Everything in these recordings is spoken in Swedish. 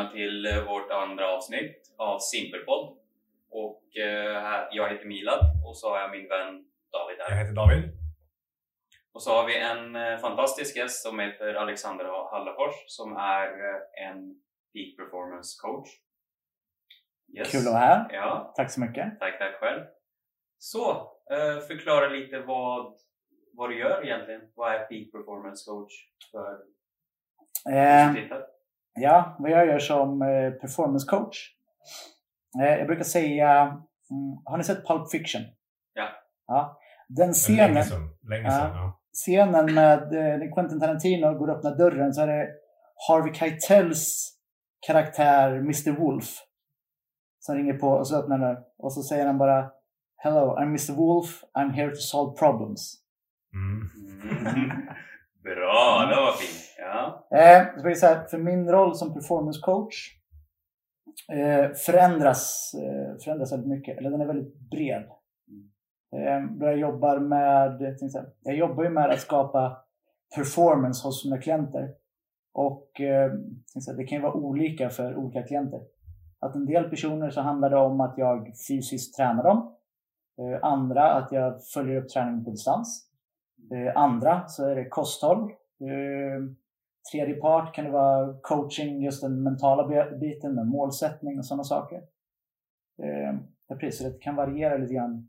välkomna till eh, vårt andra avsnitt av Simpelpodd. Och eh, här, jag heter Milad och så har jag min vän David Jag här. heter David. Och så har vi en eh, fantastisk gäst som heter Alexander Hallafors som är en Peak Performance Coach. Yes. Kul att vara här. Ja, Tack så mycket. tack, tack själv. Så, förklara lite vad, vad du gör egentligen. Vad är Peak Performance Coach för Eh? Ja, vad jag gör som eh, performance coach. Eh, jag brukar säga, mm, har ni sett Pulp Fiction? Ja. ja. Den Länge scenen, sedan. Länge sedan, ja. scenen med eh, Quentin Tarantino går och öppnar dörren så är det Harvey Keitels karaktär Mr Wolf som ringer på och så öppnar den och så säger han bara Hello, I'm Mr Wolf. I'm here to solve problems. Mm. Mm. Bra, det var fint. Ja. Eh, så vill jag säga, för min roll som performance coach eh, förändras, eh, förändras väldigt mycket. Eller den är väldigt bred. Eh, då jag jobbar med, jag jobbar ju med att skapa performance hos mina klienter. Och eh, det kan ju vara olika för olika klienter. Att en del personer så handlar det om att jag fysiskt tränar dem. Eh, andra att jag följer upp träningen på distans. Eh, andra så är det kosthåll. Eh, tredje part kan det vara coaching, just den mentala biten med målsättning och sådana saker. Eh, så det kan variera lite grann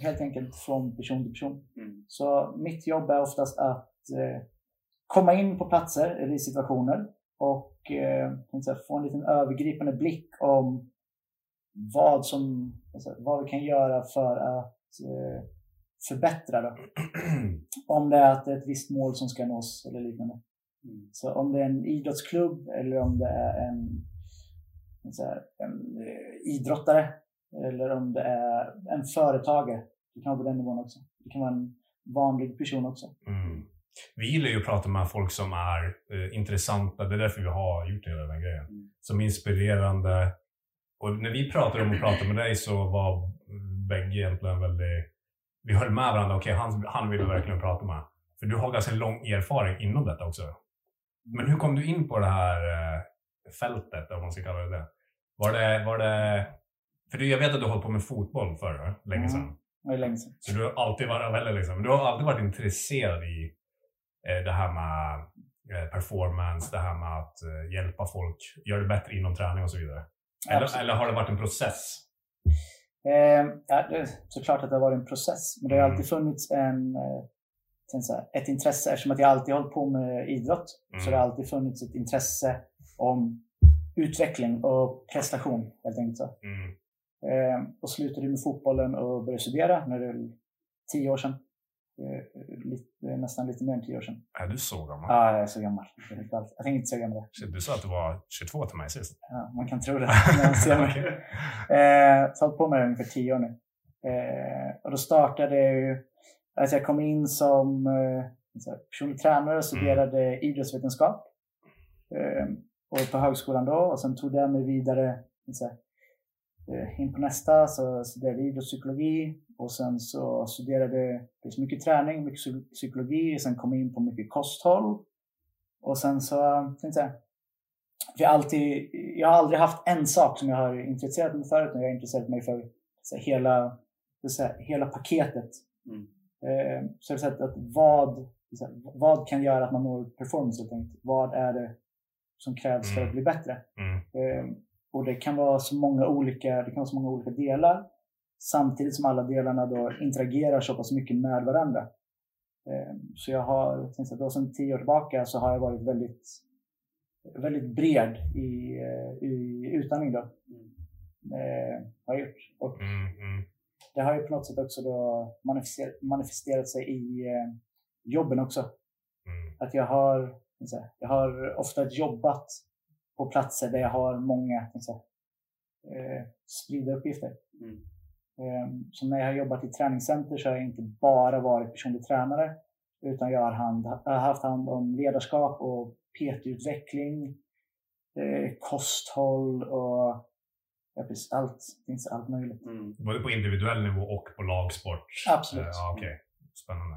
helt enkelt från person till person. Mm. Så mitt jobb är oftast att komma in på platser eller i situationer och få en liten övergripande blick om vad, som, alltså, vad vi kan göra för att förbättra. Då. Om det är att det är ett visst mål som ska nås eller liknande. Mm. Så om det är en idrottsklubb eller om det är en, en, här, en eh, idrottare eller om det är en företagare. Det kan vara på den nivån också. Det kan vara en vanlig person också. Mm. Vi gillar ju att prata med folk som är eh, intressanta. Det är därför vi har gjort hela den här grejen. Mm. Som inspirerande. Och när vi pratade om att prata med dig så var bägge egentligen väldigt... Vi höll med varandra. Okej, han, han vill vi verkligen prata med. För du har ganska lång erfarenhet inom detta också. Men hur kom du in på det här eh, fältet, om man ska kalla det det? Var det... Var det för jag vet att du har hållit på med fotboll förr, länge Mm. sedan. Det var länge sedan. Så du har alltid varit, väldigt liksom, du har alltid varit intresserad i eh, det här med eh, performance, det här med att eh, hjälpa folk göra det bättre inom träning och så vidare. Eller, eller har det varit en process? Eh, ja, det är såklart att det har varit en process. Men det har Mm. alltid funnits en, eh, ett intresse. Eftersom att jag alltid hållit på med idrott Mm. så det har alltid funnits ett intresse om utveckling och prestation. Helt enkelt så. Mm. Eh, och slutade med fotbollen och började studera när det är tio år sedan. Eh, lite, nästan lite mer än tio år sedan. Är du så gammal? Ja, jag är så gammal. Jag tänker inte så gammal. Shit, Du sa att du var 22 till mig sist. Ja, man kan tro det när man ser mig. Eh, så jag har på med det ungefär tio år nu. Eh, och då startade jag ju, alltså jag kom in som eh, personlig tränare och studerade idrottsvetenskap. Eh, och på högskolan då och sen tog jag mig vidare här, eh, in på nästa så studerade jag idrottspsykologi och sen så studerade jag mycket träning, mycket psy- psykologi och sen kom jag in på mycket kosthåll. Och sen så tänkte jag för jag, alltid, jag har aldrig haft en sak som jag har intresserat mig för, utan jag har intresserat mig för så här, hela, så här, hela paketet. Mm. Eh, så jag har att vad, så här, vad kan göra att man når performance helt enkelt? Vad är det som krävs för Mm. att bli bättre? Mm. Eh, och det kan vara så många olika, det kan vara så många olika delar samtidigt som alla delarna då interagerar så pass mycket med varandra. Eh, så jag har, då sedan tio år tillbaka så har jag varit väldigt, väldigt bred i, eh, i utandning då. Eh, har jag gjort. Och Mm. Mm. det har ju på något sätt också då manifesterat, manifesterat sig i eh, jobben också. Mm. Att jag har, jag har ofta jobbat på platser där jag har många eh, spridda uppgifter. Mm. Eh, så när jag har jobbat i träningscenter så har jag inte bara varit personlig tränare utan jag har, hand, jag har haft hand om ledarskap och PT-utveckling, eh, kosthåll och ja, precis, allt, finns allt möjligt. Mm. Både på individuell nivå och på lagsport? Absolut. Eh, Ja, okej. Spännande.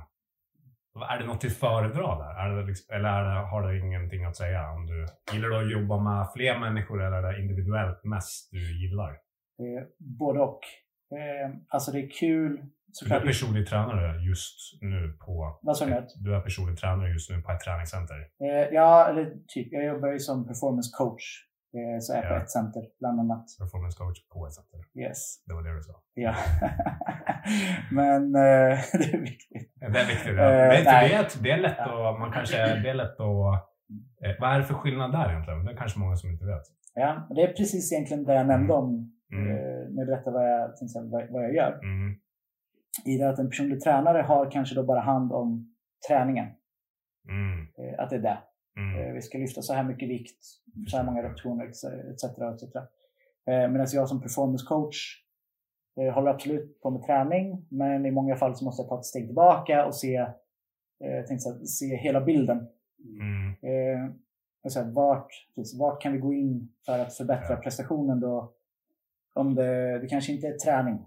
Är det något du föredrar där? Är det liksom, eller är det, har det ingenting att säga? Om du gillar du att jobba med fler människor eller är det individuellt mest du gillar? Eh, både och. Eh, alltså det är kul. Du är personlig tränare just nu på... Vad sa du? Du är personlig tränare just nu på ett träningscenter. Eh, ja, eller typ. Jag jobbar ju som performance coach. Eh, så är jag på Ja. ett center bland annat. Performance coach på ett center. Yes. Det var det du sa. Ja. Men det är viktigt. Det är viktigt. Ja. Men inte nej. det, är- det är lätt att... Man kanske, det är lätt att... Vad är det för skillnad där egentligen? Det är kanske många som inte vet. Ja, det är precis egentligen det jag nämnde om Mm. eh, när jag berättade vad jag, till exempel, vad, vad jag gör. Mm. I det att en personlig tränare har kanske då bara hand om träningen. Mm. Eh, att det är det. Mm. Eh, vi ska lyfta så här mycket vikt, så här många repetitioner etc. etc, Medan jag som performance coach håller absolut på med träning, men i många fall så måste jag ta ett steg tillbaka och se, tänkte se hela bilden. Mm. Så här, vart, precis, vart kan vi gå in för att förbättra Ja. prestationen då? Om det, det kanske inte är träning.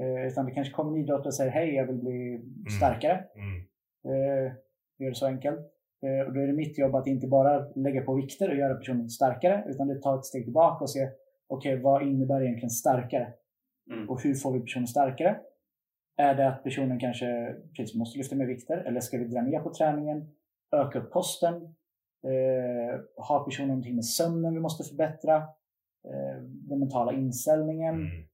Eh, utan det kanske kommer en idrottare och säger hej, jag vill bli starkare. Mm. Eh, gör det så enkelt. Eh, och då är det mitt jobb att inte bara lägga på vikter och göra personen starkare, utan det tar ett steg tillbaka och se okej, vad innebär egentligen starkare? Mm. Och hur får vi personen starkare? Är det att personen kanske precis, måste lyfta mer vikter? Eller ska vi dra ner på träningen? Öka upp kosten? Eh, har personen någonting med sömnen vi måste förbättra? Eh, den mentala inställningen? Mm.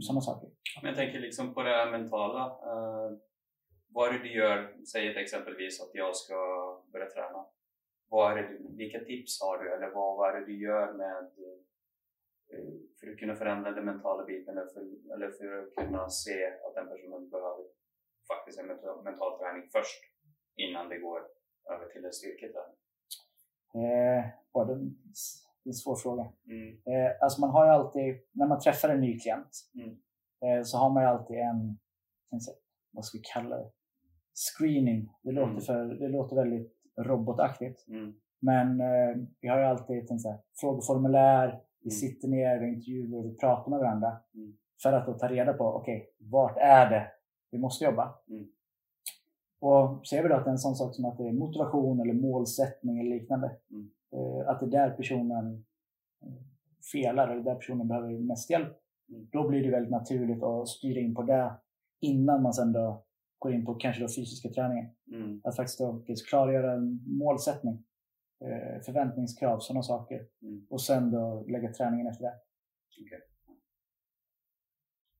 Sådana saker. Men jag tänker liksom på det mentala. Uh, vad är det du gör? Säg ett exempelvis att jag ska börja träna. Vad är det, du- vilka tips har du? Eller vad, vad är det du gör med eh, för att kunna förändra den mentala biten eller för, eller för att kunna se att den personen behöver faktiskt en mental, mental träning först innan det går över till en styrketräning? Eh, ja, det det är en svår fråga. Mm. Eh, alltså man har alltid, när man träffar en ny klient, Mm. eh, så har man ju alltid en, säga, vad ska vi kalla det? Screening. Det låter, Mm. för, det låter väldigt robotaktigt. Mm. Men eh, vi har ju alltid ett här, frågeformulär, vi Mm. sitter ner, vi intervjuar, vi pratar med varandra. Mm. För att då ta reda på, okej, vart är det vi måste jobba? Och ser vi då att det är en sån sak som att det är motivation eller målsättning eller liknande. Mm. Eh, att det är där personen eh, felar eller där personen behöver mest hjälp. Mm. Då blir det väldigt naturligt att styra in på det innan man sen då går in på kanske då fysiska träningen. Mm. Att faktiskt då klargöra en målsättning, eh, förväntningskrav, sådana saker. Mm. Och sen då lägga träningen efter det.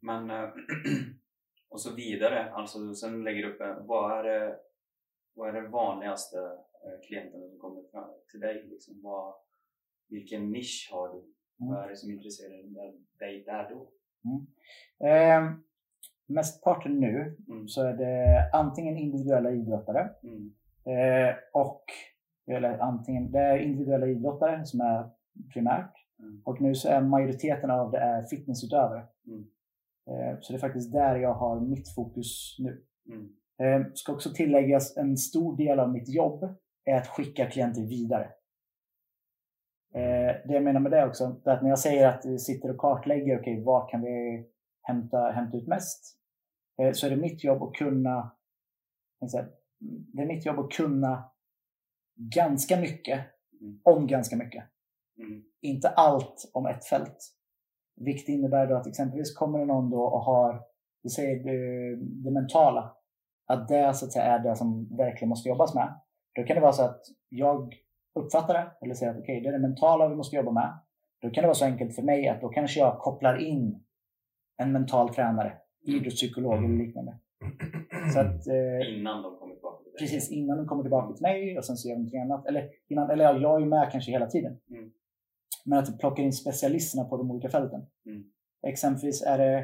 Men, eh, och så vidare, alltså sen lägger du upp en, vad är det, vad är det vanligaste eh, klienten som kommer fram till dig? Liksom? Vad, vilken nisch har du? Vad är det som intresserar dig där då? Eh, mestparten nu Mm. så är det antingen individuella idrottare Mm. eh, och eller antingen det är individuella idrottare som är primärt Mm. och nu så är majoriteten av det är fitnessutövare. Mm. Eh, så det är faktiskt där jag har mitt fokus nu. Mm. Eh, ska också tilläggas en stor del av mitt jobb är att skicka klienter vidare. Eh, det jag menar med det också, det att när jag säger att vi sitter och kartlägger, okej, vad kan vi hämta, hämta ut mest? Så är det mitt jobb att kunna, det är mitt jobb att kunna ganska mycket Mm. om ganska mycket. Mm. Inte allt om ett fält. Vilket innebär då att exempelvis kommer det någon då och har, vi säger det, det mentala, att det så att säga är det som verkligen måste jobbas med. Då kan det vara så att jag uppfattar det, eller säger att okej, det är det mentala vi måste jobba med. Då kan det vara så enkelt för mig att då kanske jag kopplar in en mental tränare, idrottspsykolog eller liknande. Så att, eh, Innan de kommer tillbaka till dig? precis innan de kommer tillbaka till mig och sen så gör de någonting annat. Eller, innan, eller ja, jag är ju med kanske hela tiden. Mm. Men att plocka in specialisterna på de olika fälten. Mm. Exempelvis är det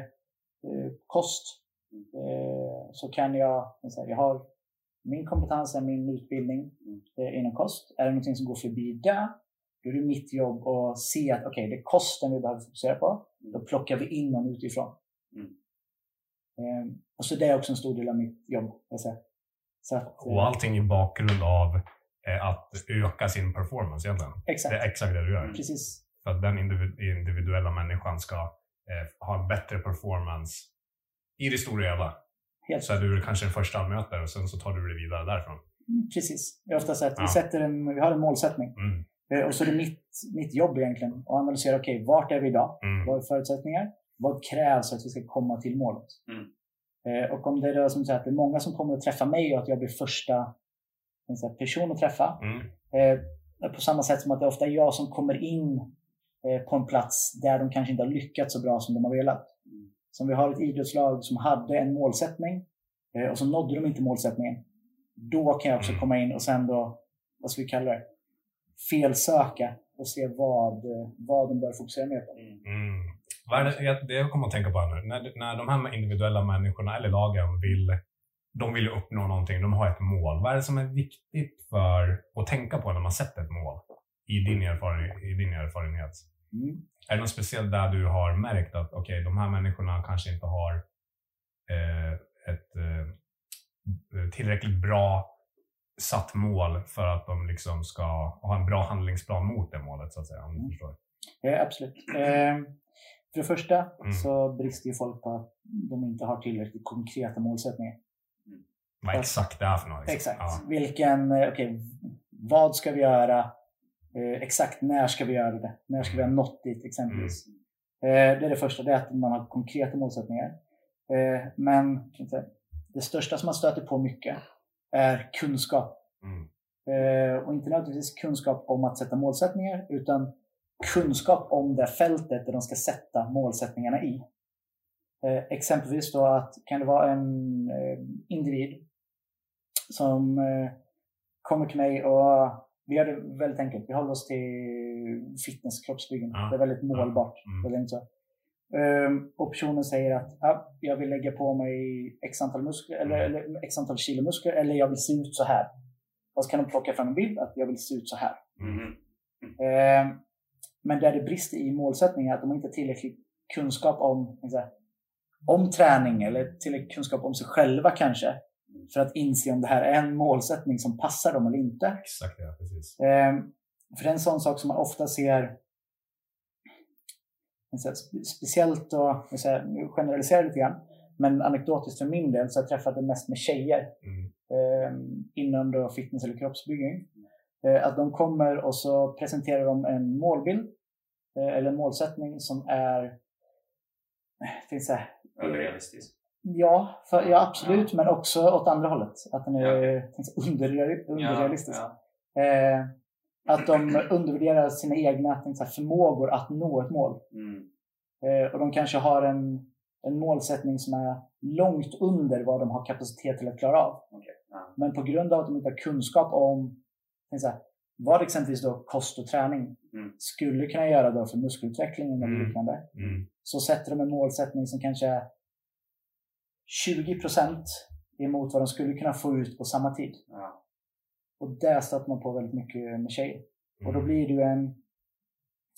eh, kost. Mm. Eh, så kan jag, jag har min kompetens är min utbildning Mm. eh, inom kost. Är det någonting som går förbi det, då är det mitt jobb att se att okej, det är kosten vi behöver fokusera på. Mm. Då plockar vi in någon utifrån. Mm. Eh, och så det är också en stor del av mitt jobb. Jag säga. Så att, eh, Och allting i bakgrund av att öka sin performance egentligen. exakt. Det är exakt det du gör. Precis. För att den individ- individuella människan ska eh, ha en bättre performance i det stora hela. Helt. Så är du kanske en första anmötare och sen så tar du det vidare därifrån. Precis. Det är ofta så att vi, Ja. sätter en, vi har en målsättning. Mm. Eh, Och så är det mitt, mitt jobb egentligen att analysera, okej, vart är vi idag? Mm. Vad är förutsättningar? Vad krävs för att vi ska komma till målet? Mm. Eh, Och om det är som sagt, det är många som kommer att träffa mig och att jag blir första jag säga, person att träffa. Mm. Eh, På samma sätt som att det ofta är jag som kommer in eh, på en plats där de kanske inte har lyckats så bra som de har velat. Mm. Som vi har ett idrottslag som hade en målsättning eh, och så nådde de inte målsättningen. Då kan jag också Mm. komma in och sen då, vad ska vi kalla det, felsöka och se vad, eh, vad de bör fokusera mer på. Mm. Är det, jag, kommer att tänka på nu, när, när de här individuella människorna eller lagen vill, de vill uppnå någonting, de har ett mål. Vad är det som är viktigt för att tänka på när man sätter ett mål? I din, erfarenhet, i din erfarenhet. Mm. Är det något speciellt där du har märkt att okej, de här människorna kanske inte har eh, ett eh, tillräckligt bra satt mål för att de liksom ska ha en bra handlingsplan mot det målet, så att säga. Om du Mm. förstår. Ja, absolut. Eh, för det första Mm. så brister ju folk på att de inte har tillräckligt konkreta målsättningar. Vad exakt det är för något. liksom. Exakt. Ja. Vilken, eh, okej, vad ska vi göra? Eh, exakt när ska vi göra det? När ska vi ha nått dit exempelvis? Eh, det är det första, det är att man har konkreta målsättningar. Men det största som man stöter på mycket är kunskap. Mm. Och inte nödvändigtvis kunskap om att sätta målsättningar, utan kunskap om det fältet där de ska sätta målsättningarna i. Exempelvis då att kan det vara en individ som eh, kommer till mig och vi gör det väldigt enkelt. Vi håller oss till fitness, kroppsbyggen. Ja. Det är väldigt målbart. Mm. Väldigt så. Ehm, och personen säger att ja, jag vill lägga på mig x antal, muskler, eller, Mm. eller x antal kilo muskler eller jag vill se ut så här. Och så kan de plocka fram en bild att jag vill se ut så här. Mm. Ehm, men där det brister i målsättningen är att de inte har tillräcklig kunskap om, om träning eller tillräcklig kunskap om sig själva kanske. För att inse om det här är en målsättning som passar dem eller inte. Exakt, ja. Precis. Ehm, för det är en sån sak som man ofta ser speciellt då, nu generaliserar lite grann, men anekdotiskt för min del så har jag träffat det mest med tjejer Mm. ehm, inom då fitness eller kroppsbygging. Eh, att de kommer och så presenterar de en målbild eh, eller en målsättning som är, eh, det är så här, Överrealistisk. Ja, för, ja absolut, men också åt andra hållet. Att den är Ja. ja. underreal- underrealistisk. Ja, Eh, att de undervärderar sina egna förmågor att nå ett mål. ja. Mm. Eh, och de kanske har en, en målsättning som är långt under vad de har kapacitet till att klara av. Ja. Men på grund av att de inte har kunskap om jag, vad exempelvis då kost och träning Mm. skulle kunna göra då för muskelutveckling eller Mm. liknande. Mm. Så sätter de en målsättning som kanske är 20% emot vad de skulle kunna få ut på samma tid. Ja. Och där stöter man på väldigt mycket med tjejer. Och då Mm. blir det ju en,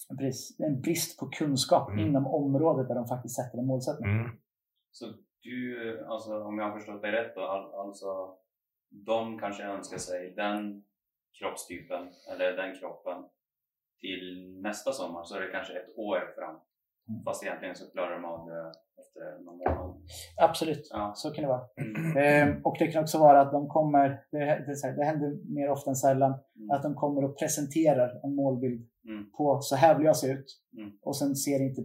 en brist, en brist på kunskap Mm. inom området där de faktiskt sätter en målsättning. Mm. Så du, alltså om jag har förstått dig rätt då, all, alltså de kanske önskar sig den kroppstypen eller den kroppen till nästa sommar så är det kanske ett år fram. Fast egentligen så klarar de av det efter någon månad. Absolut, Ja. så kan det vara. Mm. Ehm, och det kan också vara att de kommer, det, det, det händer mer ofta än sällan, Mm. att de kommer och presenterar en målbild Mm. på så här vill jag se ut. Mm. Och sen ser inte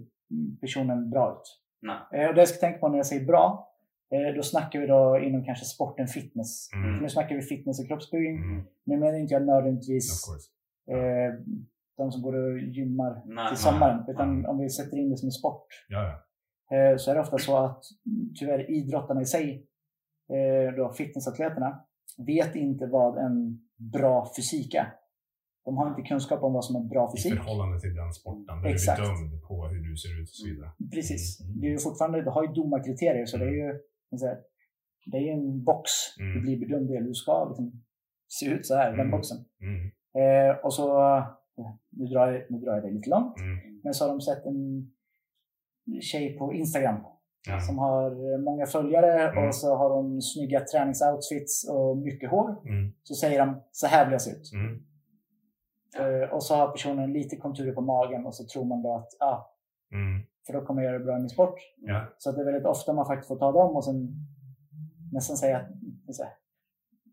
personen bra ut. Nej. Eh, och det jag ska tänka på när jag säger bra, eh, då snackar vi då inom kanske sporten fitness. Mm. Nu snackar vi fitness och kroppsbygging. Mm. Nu menar inte jag nödvändigtvis eh, de som går och gymmar Nej, till nej. sommaren. Utan Mm. om vi sätter in det som en sport. Ja, ja. Eh, så är det ofta så att mm, tyvärr idrottarna i sig, eh, då fitnessatleterna, vet inte vad en bra fysik är. De har inte kunskap om vad som är bra I fysik. förhållande till den sporten. Där Exakt. du är dömd på hur du ser ut och så vidare. Precis. Mm. Det är ju fortfarande, det har ju domarkriterier så det är ju här, det är en box Mm. du blir bedömd i. Du ska liksom se ut så här, den Mm. boxen. Mm. Eh, och så, nu drar, jag, nu drar jag det lite långt, Mm. men så har de sett en tjej på Instagram Ja. som har många följare Mm. och så har hon snygga träningsoutfits och mycket hår. Mm. Så säger de, så här vill jag se ut. Eh, och så har personen lite konturer på magen och så tror man då att, ah, Mm. för då kommer jag göra det bra i min sport. Ja. Så det är väldigt ofta man faktiskt får ta dem och sen nästan säga att här,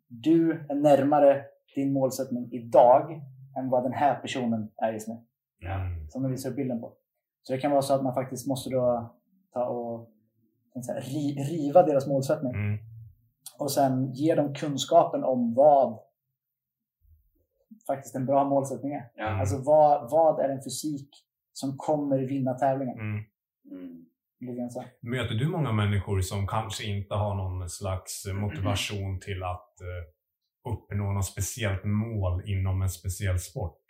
du är närmare din målsättning idag än vad den här personen är just nu. Mm. Som de visar bilden på. Så det kan vara så att man faktiskt måste då ta och så här, ri, riva deras målsättning. Mm. Och sen ge dem kunskapen om vad faktiskt en bra målsättning är. Ja. Alltså vad, vad är en fysik som kommer vinna tävlingen? Mm. Mm. Möter du många människor som kanske inte har någon slags motivation till att eh, uppnå något speciellt mål inom en speciell sport?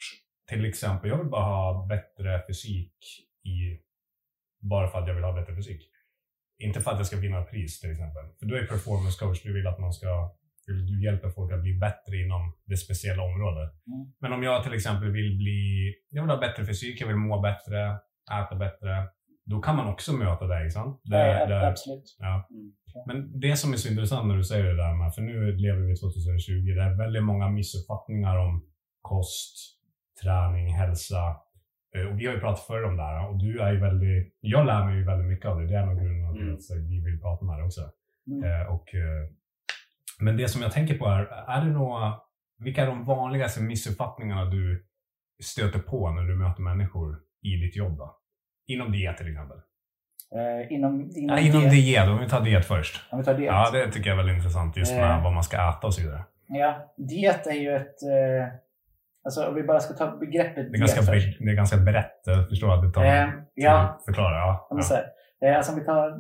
Till exempel, jag vill bara ha bättre fysik i, bara för att jag vill ha bättre fysik. Inte för att jag ska vinna pris till exempel. För du är performance coach, du vill att man ska du hjälper folk att bli bättre inom det speciella området. Mm. Men om jag till exempel vill bli, jag vill ha bättre fysik, jag vill må bättre, äta bättre. Då kan man också möta dig, sant? Det, Ja, det- absolut. Ja. Mm. Men det som är så intressant när du säger det där med, för nu lever vi 2020, det är väldigt många missuppfattningar om kost, träning, hälsa. Eh, Och vi har ju pratat förr om det här och du är ju väldigt, jag lär mig ju väldigt mycket av det. Det är en av grunderna till Mm. att vi vill prata med dig också. Mm. Eh, och, eh, men det som jag tänker på är, är det några, vilka är de vanligaste missuppfattningarna du stöter på när du möter människor i ditt jobb? Då? Inom diet till exempel. Eh, inom, inom, Nej, inom diet- diet, om vi tar diet först. Om vi tar diet. Ja, det tycker jag är väldigt intressant just med Eh. vad man ska äta och så vidare. Ja, diet är ju ett... Eh, alltså om vi bara ska ta begreppet Det är diet ganska, först. bre- det är ganska brett. Jag förstår att det tar Eh, ja, förklara. Ja, ja. säger. Eh, alltså om vi tar eh,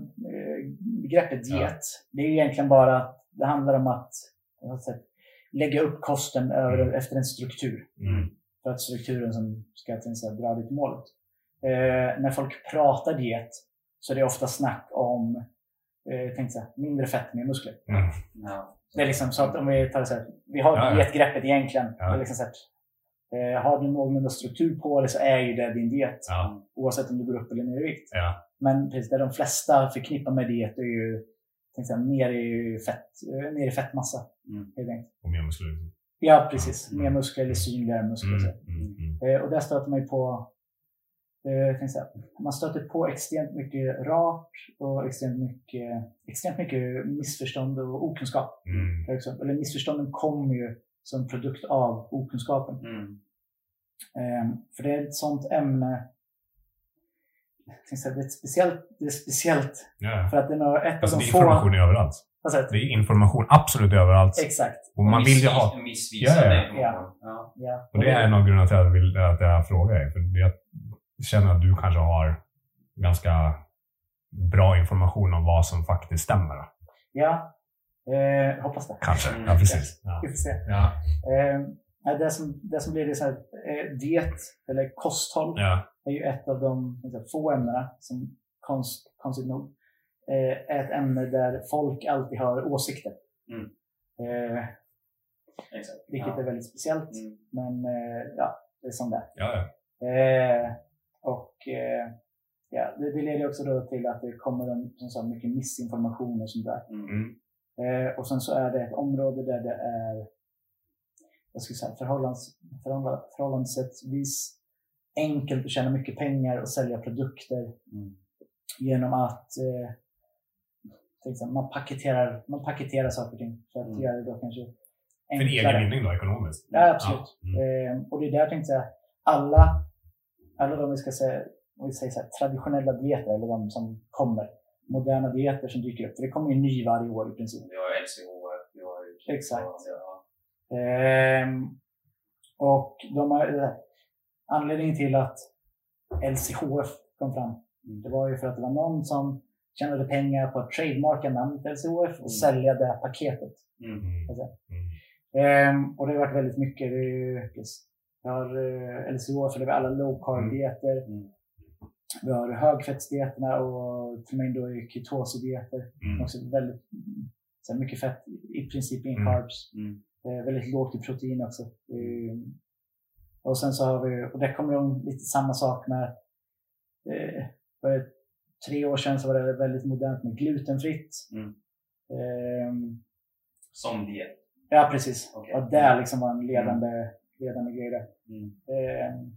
begreppet diet. Det är ju egentligen bara att det handlar om att sätt, lägga upp kosten över, Mm. efter en struktur. Mm. För att strukturen som ska till dra till målet. Eh, när folk pratar diet så är det ofta snack om eh, tänkte så här, mindre fett, mer muskler. Mm. Ja. Det är liksom så att om vi tar det så här, vi har Ja, ja. dietgreppet egentligen. Ja. Det liksom så här, eh, har du någorlunda struktur på det så är ju det din diet. Ja, Oavsett om du går upp eller ner i vikt. ja. Men precis det de flesta förknippar med diet är ju tänkte jag, ner, i fett, eh, ner i fettmassa. Mm. Helt enkelt. Och mer muskler. Ja, precis. Mm. Mer muskler eller synligare muskler. Mm. så. Mm. Mm. Eh, och där stöter man ju på eh, jag, man stöter på extremt mycket rart och extremt mycket, extremt mycket missförstånd och okunskap. Mm. Eller missförstånden kommer ju som produkt av okunskapen. Mm. Eh, för det är ett sånt ämne säga, det är, speciellt, det är speciellt Ja. för att det är ett Alltså, av det de är få... information överallt. Vad sa jag? Det är information absolut överallt. Exakt. Och man vill ju ha... Missvisande Ja, ja. information. Ja. Ja. Och det är en av grunderna till att jag, vill, att jag frågar dig. För jag känner att du kanske har ganska bra information om vad som faktiskt stämmer. Ja. Eh, hoppas det. Kanske. Mm. Ja, precis. Ja. Vi får se. Ja. Eh, det, som, det som blir det så här, eh, diet eller kosthåll Ja. är ju ett av de liksom, få ämnena som konst, konstigt nog eh, är ett ämne där folk alltid har åsikter. Mm. Eh, Exakt. vilket ja. är väldigt speciellt. Mm. Men eh, ja, det är som det är. Ja, ja. Eh, och eh, ja, det, det leder också då till att det kommer en, som sagt, mycket missinformation och sånt där. Mm. Mm. Eh, och sen så är det ett område där det är jag skulle säga, förhållands, förhålla- förhållandevis enkelt att tjäna mycket pengar och sälja produkter Mm. genom att eh, man, paketerar, man paketerar saker och ting för att Mm. göra det då kanske För din egen vinning då, ekonomiskt. Ja, absolut. Ja. Mm. Eh, och det är där tänkte jag, alla, alla de vi ska säga, om vi säger så här, traditionella dieter, eller de som kommer, moderna dieter som dyker upp. För det kommer ju ny varje år i princip. Vi har LCHF, vi har ju... Exakt. Ja. Ehm, och de har, anledningen till att LCHF kom fram, det var ju för att det var någon som tjänade pengar på att trademarka namnet LCHF och Mm. sälja det paketet. Mm. Mm. Alltså. Mm. Ehm, och det har varit väldigt mycket. Det är ju, vi har eh, LCHF, eller vi har alla low carb-dieter. Mm. Vi har högfettsdieterna och till och med då är ketosdieter. Mm. Också väldigt, så här mycket fett, i princip in Mm. carbs. Mm. Eh, väldigt lågt i protein också. Eh, och sen så har vi, och där kommer de lite samma sak med, eh, för tre år sedan så var det väldigt modernt med glutenfritt. Mm. Ehm, Som diet. ja, precis. Okej. Och det liksom var en ledande, ledande grej där. Mm. Ehm,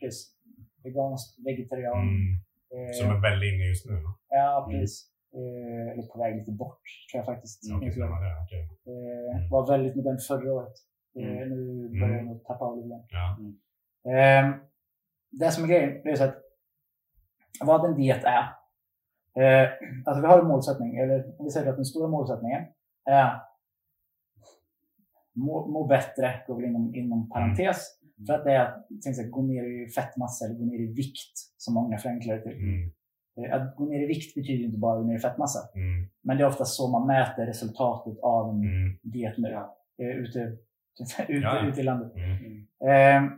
precis. Veganskt, vegetarian. Mm. Eh, Som är väldigt inne just nu. va? Ja, Mm. precis. Eh, eller på väg lite bort, tror jag faktiskt. Så det. Eh, Mm. var väldigt modern förra året. Eh, Mm. Nu börjar Mm. jag nog tappa av lite. Ja. Eh, det som är grejen, det är så att vad en diet är. Eh, alltså vi har en målsättning, eller om vi säger att den stora målsättningen är må, må bättre, går väl inom, inom parentes. För att det är att gå ner i fettmassa eller gå ner i vikt, som många förenklar det till. Mm. Eh, Att gå ner i vikt betyder inte bara gå ner i fettmassa. Mm. Men det är ofta så man mäter resultatet av en Mm. diet nu. Ja. eh, Ute, ute, Ja. ute i landet. Mm. Eh,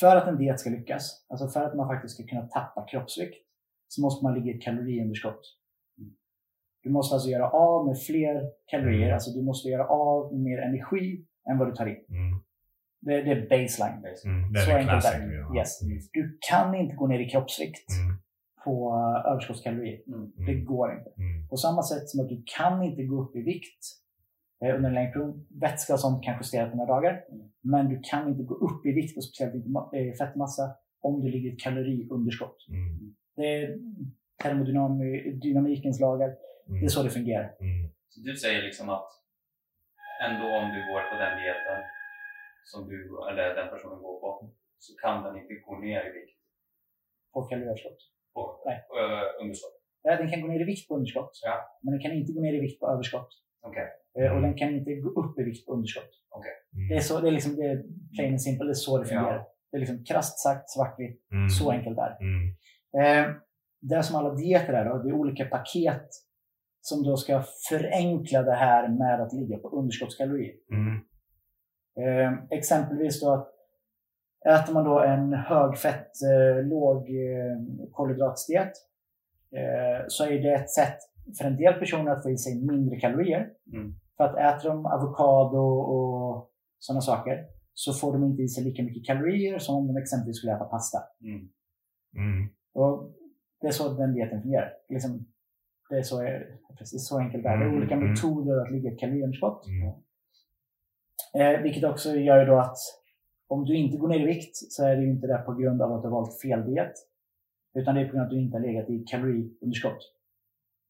för att en diet ska lyckas, alltså för att man faktiskt ska kunna tappa kroppsvikt, så måste man ligga i ett kaloriunderskott. Du måste alltså göra av med fler kalorier, Mm. alltså du måste göra av med mer energi än vad du tar in. Mm. Det, det är baseline. Mm. Det är Så det enkelt är det. ja. Yes. Mm. Du kan inte gå ner i kroppsvikt Mm. på eh, överskottskalorier. Mm. Det går inte. Mm. På samma sätt som att du kan inte gå upp i vikt eh, under en längre period. Vätska och sånt kan justeras på några dagar. Mm. Men du kan inte gå upp i vikt, och speciellt inte eh, fettmassa, om du ligger i ett kaloriunderskott. Mm. Det är termodynamikens lagar. Mm. Det är så det fungerar. Mm. Så du säger liksom att ändå om du går på den dieten som du eller den personen går på så kan den inte gå ner i vikt På kaloriöverskott. på Nej. underskott. Ja, den kan gå ner i vikt på underskott. Ja. Men den kan inte gå ner i vikt på överskott. Okej. Eh, Och Mm. den kan inte gå upp i vikt på underskott. Mm. Det är, så, det är liksom det är plain and simple. Det är så det Ja. fungerar. Det är liksom krasst sagt svartvitt. Mm. Så enkelt är det. Mm. Eh, det som alla dieter är då, det är olika paket som då ska förenkla det här med att ligga på underskottskalorier. Mm. Eh, exempelvis då att äter man då en högfett, eh, låg eh, kolhydratsdiet eh, så är det ett sätt för en del personer att få i sig mindre kalorier. Mm. För att äter de avokado och sådana saker så får de inte i sig lika mycket kalorier som om de exempelvis skulle äta pasta. Mm. Mm. Och det är så den dieten fungerar. Liksom, det är så, precis så enkelt är. Det är Mm, olika mm. metoder att ligga i ett kaloriunderskott. Mm. Eh, vilket också gör ju då att om du inte går ner i vikt så är det ju inte det på grund av att du har valt fel diet. Utan det är på grund av att du inte har legat i kaloriunderskott.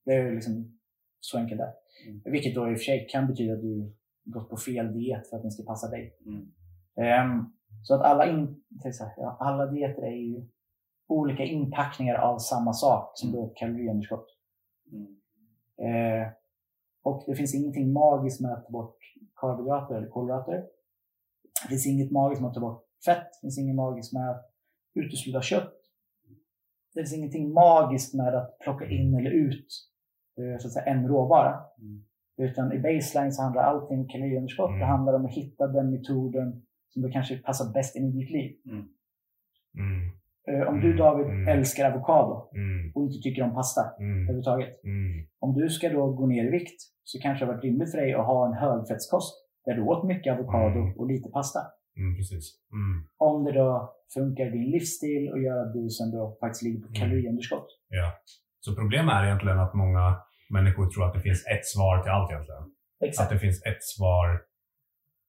Det är liksom så enkelt det. Mm. Vilket då i och för sig kan betyda att du gått på fel diet för att den ska passa dig. Mm. Ehm, så att alla, in, alla dieter är ju olika inpackningar av samma sak som då ett kaloriunderskott. Mm. Eh, och det finns ingenting magiskt med att ta bort karbohydrater eller kolhydrater. Det finns inget magiskt med att ta bort fett. Det finns inget magiskt med att utesluta kött. Det finns ingenting magiskt med att plocka in eller ut eh, så att säga, en råvara. Mm. Utan i baseline så handlar allting om kaloriunderskott. Mm. Det handlar om att hitta den metoden som då kanske passar bäst in i ditt liv. Mm. Eh, om du. David Mm. älskar avokado Mm. och inte tycker om pasta Mm. överhuvudtaget. Mm. Om du ska då gå ner i vikt så kanske det har varit rimligt för dig att ha en högfettskost där du åt mycket avokado Mm. och lite pasta. Mm. Precis. Mm. Om det då funkar din livsstil och gör att du sen då faktiskt ligger på kaloriunderskott. Ja. Så problemet är egentligen att många människor tror att det finns ett svar till allt egentligen. Att Exakt. det finns ett svar.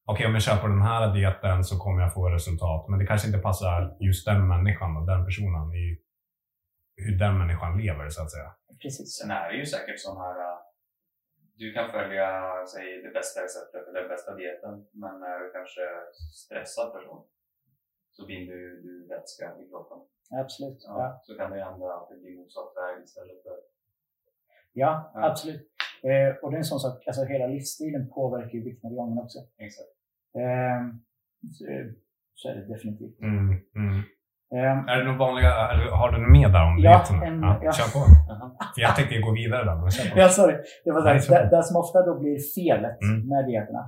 Okej, om jag kör på den här dieten så kommer jag få resultat. Men det kanske inte passar just den människan och den personen i hur den människan lever så att säga. Precis. Sen är det ju säkert sån här äh, du kan följa säg, det bästa receptet eller den bästa dieten men är du kanske stressad person så binder du vätska i kroppen. Absolut. Ja, Ja, Så kan det hända att det blir motsatt väg istället för... ja, Ja. absolut. Eh, och det är en sån sak, alltså hela livsstilen påverkar ju viktnedgången också. Exakt. Eh, så, så är det definitivt. Mm. Mm. Eh, Är det några vanliga, har du något mer där om Ja, dieterna? en- ja, ja. Kör på. För jag tänkte gå vidare där, men kör på. Ja, sorry. Det, var här, Nej, det som ofta då blir felet Mm. med dieterna,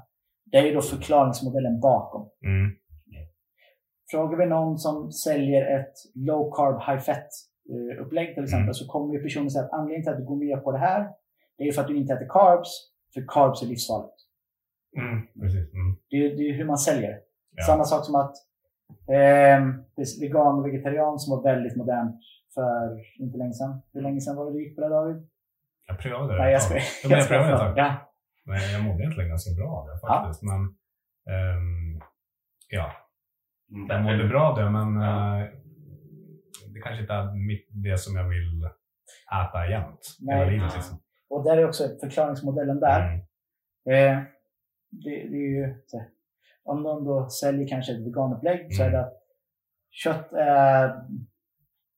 det är ju då förklaringsmodellen bakom. Mm. Frågar vi någon som säljer ett low carb high fat eh, upplägg till exempel Mm. så kommer ju personen säga att anledningen till att du går med på det här det är för att du inte äter carbs, för carbs är livsfarligt. Mm. Precis. Mm. Det är, det är hur man säljer. Ja. Samma sak som att eh, vegan och vegetarian som var väldigt modernt för inte länge sedan. Hur länge sedan var det du gick på det David? Jag prövade det Nej, jag skojar. Ja, men jag prövade ett tag. Ja, Men jag mådde egentligen ganska bra av det faktiskt. Men, ehm, ja, Mm. jag mådde bra av det, men Ja. eh, det kanske inte är mitt, det som jag vill äta jämt Nej. hela livet. Liksom. Och där är också förklaringsmodellen där. Mm. Eh, det, det är ju, om någon då säljer kanske ett veganupplägg så är Mm. det att kött är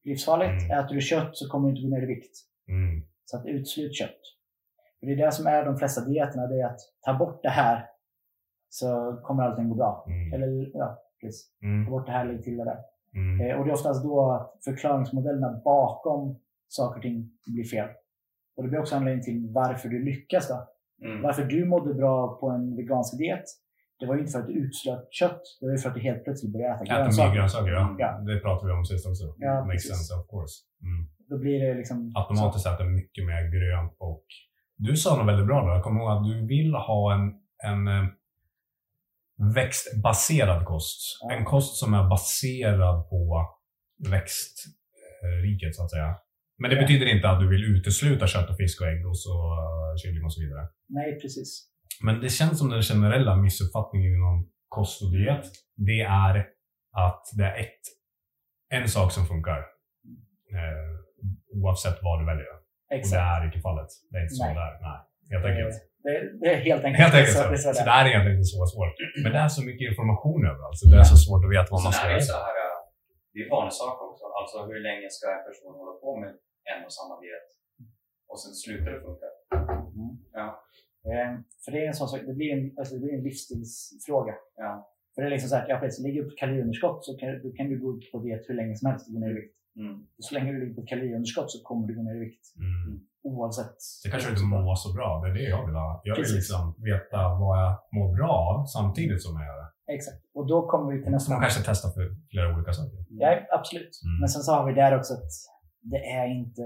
livsfarligt. Mm. Äter du kött så kommer du inte gå ner i vikt. Mm. Så att utslut kött. För det är det som är de flesta dieterna, det är att ta bort det här så kommer allting gå bra. Mm. Eller ja, precis. Ta Mm. bort det här, lägg till det där. Mm. Eh, och det är oftast då att förklaringsmodellerna bakom saker och ting blir fel. Och det blir också anledningen till varför du lyckas. Då. Mm. Varför du mådde bra på en vegansk diet, det var ju inte för att du utslöt kött. Det var ju för att du helt plötsligt började äta Äta mer grönsaker. grönsaker, ja. Ja. Det pratade vi om sist också. Ja, Makes sense, of course. Mm. Då blir det liksom... Automatiskt äter mycket mer grönt och du sa något väldigt bra då. Jag kommer ihåg att du vill ha en, en eh, växtbaserad kost. Ja. En kost som är baserad på växtriket så att säga. Men det Ja. betyder inte att du vill utesluta kött och fisk och ägg och så uh, kylling och så vidare. Nej, precis. Men det känns som den generella missuppfattningen inom kost och diet. Det är att det är ett, en sak som funkar. Eh, oavsett vad du väljer. Och det Exakt. är inte fallet. Det är inte så Nej. där. Nej, helt enkelt. Eh, Det, det är helt enkelt Helt enkelt så. så. det är så Så det är egentligen inte så svårt. Men det är så mycket information överallt. Så det är så svårt att veta vad man ska göra. Det är ju vanlig sak också. Alltså hur länge ska en person hålla på med en och samma diet? Och sen slutar det funka. Mm. Ja. Eh, För det är en sån sak, det blir en, alltså det blir en livsstilsfråga. Ja. För det är liksom så här, ja precis, ligger du på kaloriunderskott så kan, då kan du gå upp på diet hur länge som helst och gå ner i vikt. Mm. Så länge du ligger på kaloriunderskott så kommer du gå ner i vikt. Mm. Oavsett. Det kanske inte mår så bra. Det är det jag vill ha. Jag vill Precis. liksom veta vad jag mår bra av samtidigt som jag gör det. Exakt. Och då kommer vi till nästa man kanske testar för flera olika saker. Ja, absolut. Mm. Men sen så har vi där också att det är inte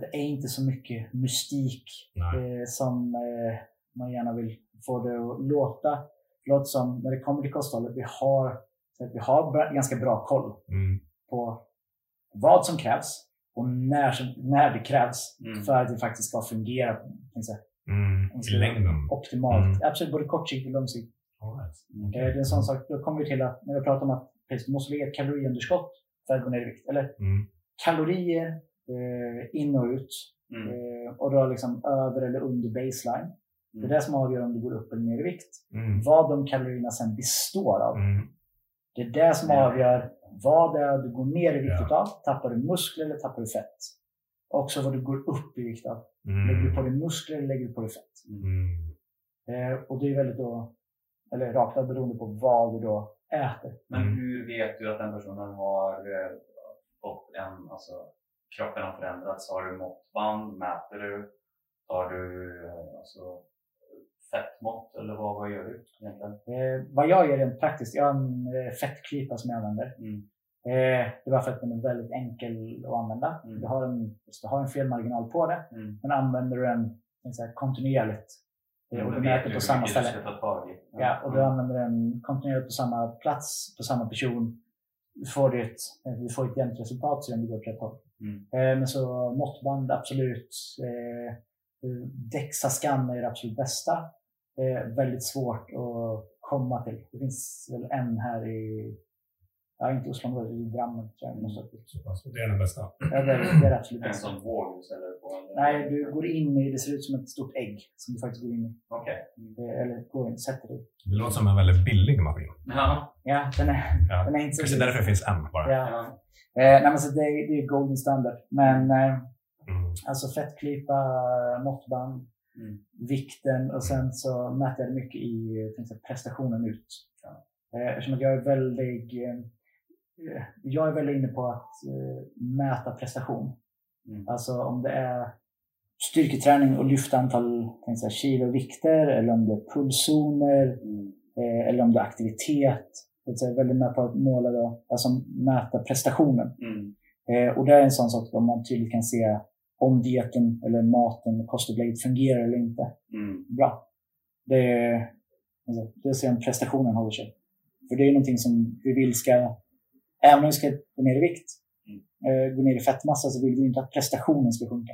det är inte så mycket mystik eh, som eh, man gärna vill få det att låta. Låter som när det kommer till kosthållet, vi har, vi har ganska bra koll Mm. på vad som krävs och när, som, när det krävs Mm. för att det faktiskt ska fungera Mm. I längden. optimalt. Mm. Absolut, både kortsiktigt och långsiktigt. Right. Eh, Det är en sån sak, då kommer vi till att när vi pratar om att du måste ligga ett kaloriunderskott för att gå ner i vikt. Eller Mm. kalorier eh, in och ut. Mm. Eh, och då liksom över eller under baseline. Det är det som avgör om du går upp eller ner i vikt. Mm. Vad de kalorierna sen består av. Mm. Det är det som avgör vad det är du går ner i vikt Ja. utav. Tappar du muskler eller tappar du fett? Också vad du går upp i vikt av. Lägger du på Mm. dig muskler eller lägger du på dig fett? Mm. Eh, och det är väldigt då, eller rakt av beroende på vad du då äter. Men Mm. hur vet du att den personen har eh, fått en, alltså kroppen har förändrats? Har du måttband? Mäter du? Tar du eh, alltså, fettmått eller vad, vad gör du egentligen? Eh, vad jag gör rent praktiskt, jag har en eh, fettklypa som jag använder. Mm. Eh, det var för att den är väldigt enkel att använda. Mm. Du, har en, du har en felmarginal på det, Mm. men använder du den kontinuerligt eh, och Då du mäter på samma ställe. i. Ja, och du använder den kontinuerligt på samma plats, på samma person. Du får ett, eh, du får ett jämnt resultat om du går åt rätt håll. Mm. Eh, men så måttband, absolut. Dexascan är det absolut bästa. Eh, väldigt svårt att komma till. Det finns väl en här i, ja inte Oslo, i Drammen. tror jag pass. Det är den bästa. Ja, det, är- det är absolut En sån på? Eller? Nej, du går in i, det ser ut som ett stort ägg som du faktiskt går in i. Okej. Mm. Eh, Eller går in, sätter dig i. Det låter som en väldigt billig maskin. Ja. Ja, den är, Ja. den är inte så Kanske därför det finns en bara. Ja. ja. Eh, nej, men så det, är- det är golden standard. Men eh, Mm. alltså fettklypa, måttband, Mm. vikten och sen så mäter jag det mycket i jag, prestationen ut. Eh, eftersom att jag är väldigt eh, jag är väldigt inne på att eh, mäta prestation. Mm. Alltså om det är styrketräning och lyfta antal jag, säga, kilo vikter eller om det är pulszoner Mm. eh, eller om det är aktivitet. Så att säga, väldigt med på att måla då, alltså mäta prestationen. Mm. Eh, och det är en sån sak där man tydligt kan se om dieten eller maten, kostupplägget fungerar eller inte. Mm. Bra. Det är, alltså, det är att se om prestationen håller sig. För det är någonting som vi vill ska, även om vi ska gå ner i vikt, Mm. eh, gå ner i fettmassa, så vill vi inte att prestationen ska sjunka.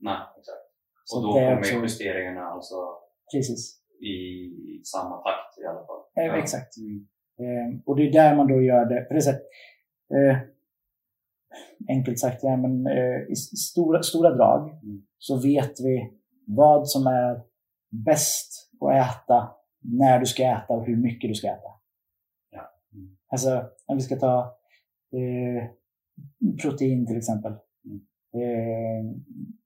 Nej, exakt. Så Och då det är kommer också- justeringarna alltså Precis. i samma takt i alla fall. Eh, Ja. Exakt. Mm. Eh, och det är där man då gör det. För det så här, eh, enkelt sagt, ja, men, eh, i stora, stora drag Mm. så vet vi vad som är bäst att äta, när du ska äta och hur mycket du ska äta. Ja. Mm. Alltså, om vi ska ta eh, protein till exempel. Mm. Eh,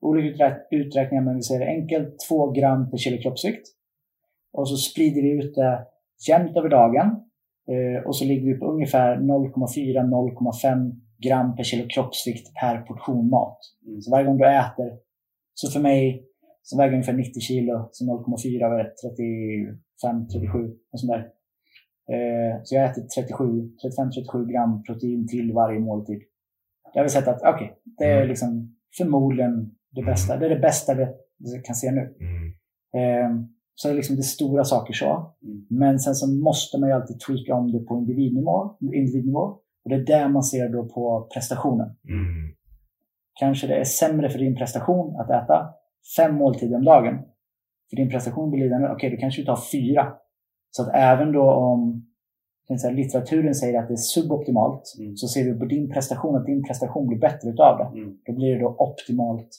olika uträ- uträkningar, men vi säger enkelt 2 gram per kilo kroppsvikt. Och så sprider vi ut det jämnt över dagen. Eh, och så ligger vi på ungefär 0,4-0,5 gram per kilo kroppsvikt per portion mat. Mm. Så varje gång du äter, så för mig så väger ungefär 90 kilo, så 0,4 var det 35, 37 och sånt där. Eh, så jag äter 37, 35-37 gram protein till varje måltid. Jag har vi sett att okej, det är Mm. liksom förmodligen det bästa. Det är det bästa vi kan se nu. Eh, så det är liksom det stora saker så. Mm. Men sen så måste man ju alltid tweaka om det på individnivå. individnivå. Och det är där man ser då på prestationen. Mm. Kanske det är sämre för din prestation att äta fem måltider om dagen. För din prestation blir lidande. Okej, då kanske du tar fyra. Så att även då om säga, litteraturen säger att det är suboptimalt Mm. så ser vi på din prestation att din prestation blir bättre utav det. Mm. Då blir det då optimalt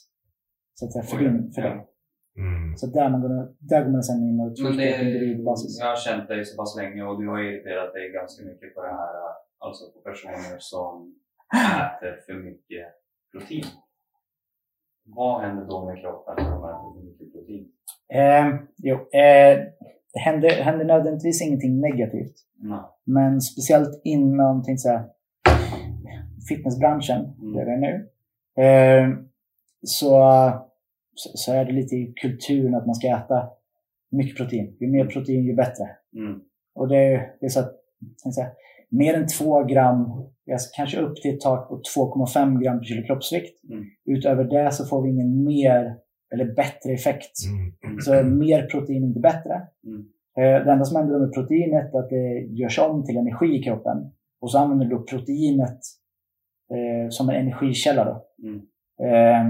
så att säga, för, din, för ja. dig. Mm. Så där, man går, där går man sen in och det, på individbasis. jag har känt dig så pass länge och du har irriterat dig ganska mycket på det här, alltså på personer som äter för mycket protein. Vad händer då med kroppen när de äter för mycket protein? Eh, jo, eh, det händer, händer nödvändigtvis ingenting negativt. Nej. Men speciellt inom tänkte säga, fitnessbranschen, Mm. där vi är nu, eh, så, så är det lite i kulturen att man ska äta mycket protein. Ju mer protein, ju bättre. Mm. Och det, är- det är så att säga, mer än 2 gram, kanske upp till ett tak på 2,5 gram per kilo kroppsvikt. Mm. Utöver det så får vi ingen mer eller bättre effekt. Mm. Så mer protein är inte bättre. Mm. Eh, Det enda som händer med proteinet är att det görs om till energi i kroppen. Och så använder du proteinet eh, som en energikälla. Då. Eh,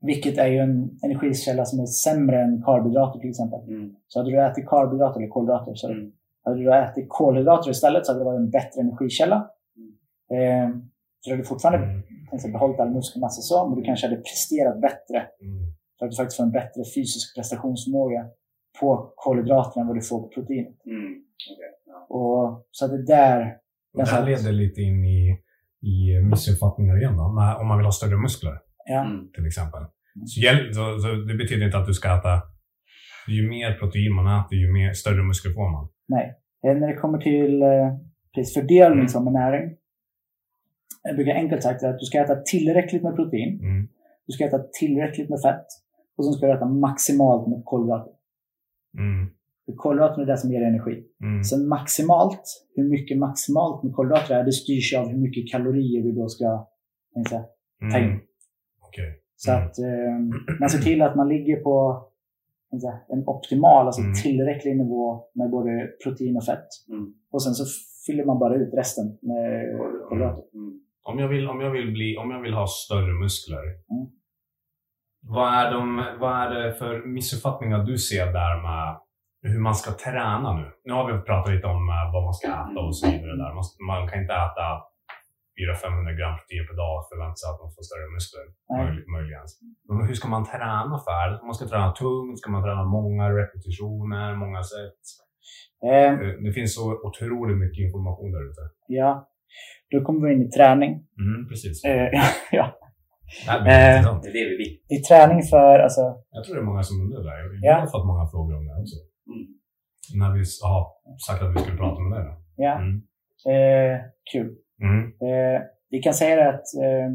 vilket är ju en energikälla som är sämre än karbohydrater till exempel. Mm. Så hade du ätit karbohydrater, eller kolhydrater, så Mm. Hade du ätit kolhydrater istället så hade det varit en bättre energikälla. Eh, så du hade fortfarande Mm. kanske behållit all muskelmassa så, men du kanske hade presterat bättre. Mm. För att du faktiskt får en bättre fysisk prestationsförmåga på kolhydraterna än vad du får på protein. Mm. Okej, ja. Och, så att det där, det här leder lite in i, i missuppfattningar igen. Då. Om man vill ha större muskler, ja, Mm. till exempel. Så, så, så det betyder inte att du ska äta... Ju mer protein man äter, ju mer, större muskler får man. nej. Eh, När det kommer till eh, precis fördelning Mm. som med näring. Jag brukar enkelt sagt att du ska äta tillräckligt med protein, Mm. du ska äta tillräckligt med fett och sen ska du äta maximalt med kolhydrater. Mm. Kolhydraterna är det som ger energi. Mm. Sen maximalt, hur mycket maximalt med kolhydrater är, det styrs av hur mycket kalorier du då ska säga, ta in. Mm. Så Mm. att eh, man ser till att man ligger på en optimal, alltså Mm. tillräcklig nivå med både protein och fett. Mm. Och sen så fyller man bara ut resten med kolhydrater. Mm. Om jag, vill, om, jag vill bli, om jag vill ha större muskler, Mm. vad, är de, vad är det för missuppfattningar du ser där med hur man ska träna nu? Nu har vi pratat lite om eh, vad man ska äta och så vidare. Där. Man, man kan inte äta 400-500 gram protein per dag och förvänta sig att man får större muskler. Möjligt, möjligen. Men hur ska man träna för? Man ska träna tungt, ska man träna många repetitioner, många sätt? Eh, Eh, Det finns så otroligt mycket information där ute. ja, då kommer vi in i träning. Mm, precis. Eh, ja. Det eh, intressant. Det är det vi vill. I träning för, alltså, Jag tror det är många som undrar det. Vi Ja. har fått många frågor om det också. Mm. När vi har sagt att vi skulle prata med dig. Då. ja, Mm. eh, kul. Mm. Eh, vi kan säga det att eh,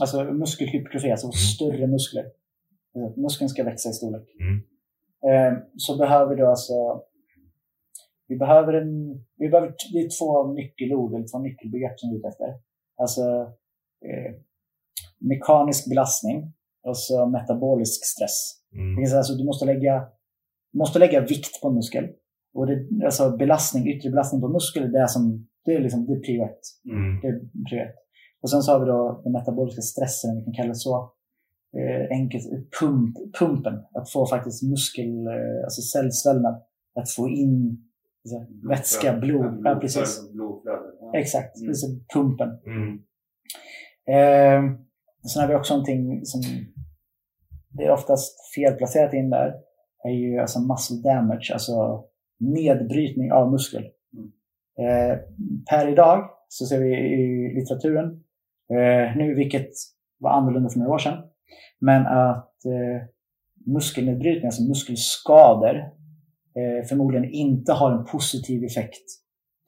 alltså muskelhypertrofi, alltså Mm. större muskler. Alltså, muskeln ska växa i storlek. Mm. Eh, så behöver då alltså vi behöver en, vi behöver, det är två nyckelord, eller två nyckelbegrepp som vi är ute efter. Alltså eh, mekanisk belastning och så metabolisk stress. Det Mm. alltså, du måste lägga, måste lägga vikt på en muskel. Och det, alltså belastning, yttre belastning på muskel, det är, som, det är, liksom, det är prio ett. Mm. Det är prio ett. Och sen så har vi då den metaboliska stressen, vi kan kalla det så. Eh, enkelt, pump, pumpen. Att få faktiskt muskel, eh, alltså cellsvällnad. Att få in alltså, vätska, blod. Ja, precis. Ja. Exakt, Mm. precis, pumpen. Mm. Eh, sen har vi också någonting som det är oftast felplacerat in där. är ju alltså muscle damage, alltså nedbrytning av muskel. Eh, per idag så ser vi i litteraturen, eh, nu vilket var annorlunda för några år sedan, men att eh, muskelnedbrytning, alltså muskelskador, eh, förmodligen inte har en positiv effekt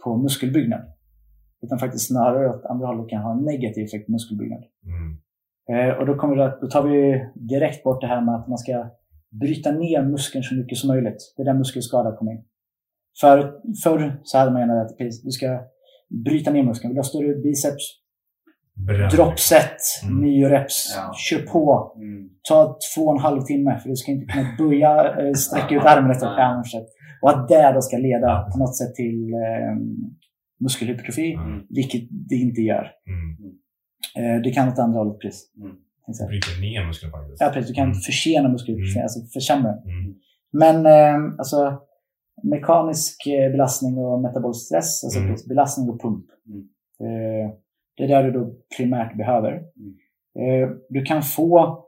på muskelbyggnad. Utan faktiskt snarare åt andra hållet kan ha en negativ effekt på muskelbyggnad. Mm. Eh, och då, kommer det, då tar vi direkt bort det här med att man ska bryta ner muskeln så mycket som möjligt. Det är där muskelskada kommer in. För, förr så hade man gärna att du ska bryta ner muskeln. Vill du ha större biceps? Bränn. Droppset, Mm. nio reps. Ja. Kör på. Mm. Ta två och en halv timme för du ska inte kunna böja, eh, sträcka ut armen efter ett. Och att det då ska leda på något sätt till eh, muskelhypertrofi, Mm. vilket det inte gör. Mm. Eh, det kan åt andra hållet precis. Mm. Säga. Bryter ner muskeln faktiskt. Ja, precis. Du kan Mm. försena muskelhypertrofi, Mm. alltså försämra. Mm. Men eh, alltså, mekanisk eh, belastning och metabolisk stress, alltså Mm. belastning och pump. Mm. Eh, det är där du då primärt behöver. Eh, du kan få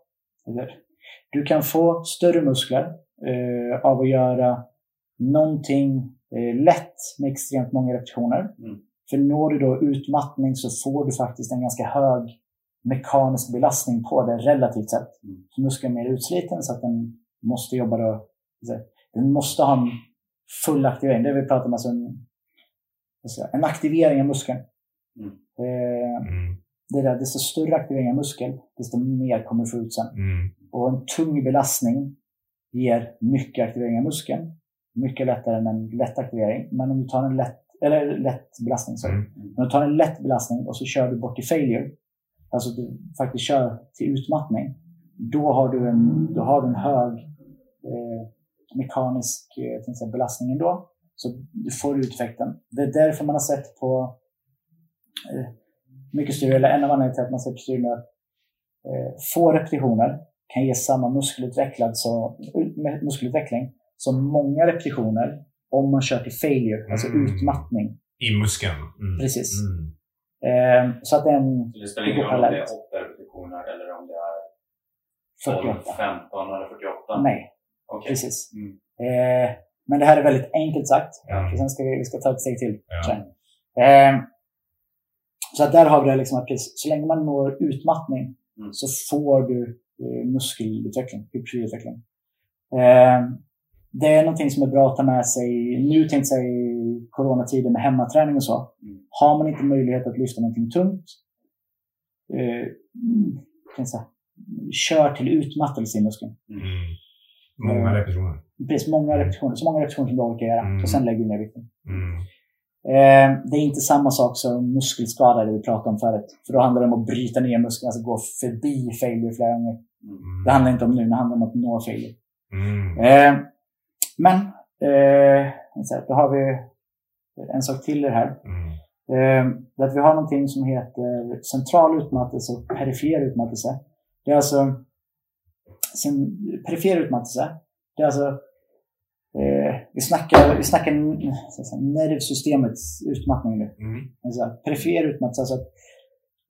du kan få större muskler av att göra någonting lätt med extremt många repetitioner. Mm. För når du då utmattning så får du faktiskt en ganska hög mekanisk belastning på det relativt sett. Mm. Så muskeln är mer utsliten så att den måste jobba då, den måste ha en full aktivering. Det vi pratar om, alltså en, säga, en aktivering av muskeln. Mm. Eh, Mm. det där, desto större aktivering av muskel, desto mer kommer du få ut sen. Mm. Och en tung belastning ger mycket aktivering av muskeln. Mycket lättare än en lätt aktivering. Men om du tar en lätt, eller lätt belastning, sorry. Mm. Om du tar en lätt belastning och så kör du bort till failure, alltså du faktiskt kör till utmattning, då har du en, då har du en hög eh, mekanisk eh, jag säga, belastning ändå. Så du får ut effekten. Det är därför man har sett på eh, mycket studier, eller en av anledningarna till att man ser på studier att eh, få repetitioner kan ge samma muskelutvecklad så, muskelutveckling som många repetitioner om man kör till failure, alltså Mm. utmattning. I muskeln. Mm. Precis. Mm. Eh, så att det är en Så det spelar ingen går roll om det är 8 repetitioner eller om det är 12, 48. 15 eller 48? Nej, Okej. precis. Mm. Eh, men det här är väldigt enkelt sagt. Ja. Och sen ska vi, vi ska ta ett steg till. Ja. sen. Eh, så att där har vi det liksom att så länge man når utmattning Mm. så får du eh, muskelutveckling, hypertrofiutveckling. Eh, det är någonting som är bra att ta med sig nu tänkte jag i coronatider med hemmaträning och så. Mm. Har man inte möjlighet att lyfta någonting tungt, eh, kan säga, kör till utmattelse i muskeln. Mm. Många repetitioner. Precis, många repetitioner, så många repetitioner som du orkar göra. Mm. Och sen lägger du ner vikten. Mm. Eh, det är inte samma sak som muskelskada det vi pratade om förut. För då handlar det om att bryta ner muskeln, alltså gå förbi failure flera gånger. Mm. Det handlar inte om nu, det handlar om att nå failure. Mm. Eh, men, eh, så här, då har vi en sak till i det här. Mm. Eh, att vi har någonting som heter central utmattelse och perifer utmattelse. Det är alltså sin, perifer utmattelse. Det är alltså eh, vi snackar, vi snackar nervsystemets utmattning nu. Mm. Alltså, perifer utmattelse, alltså att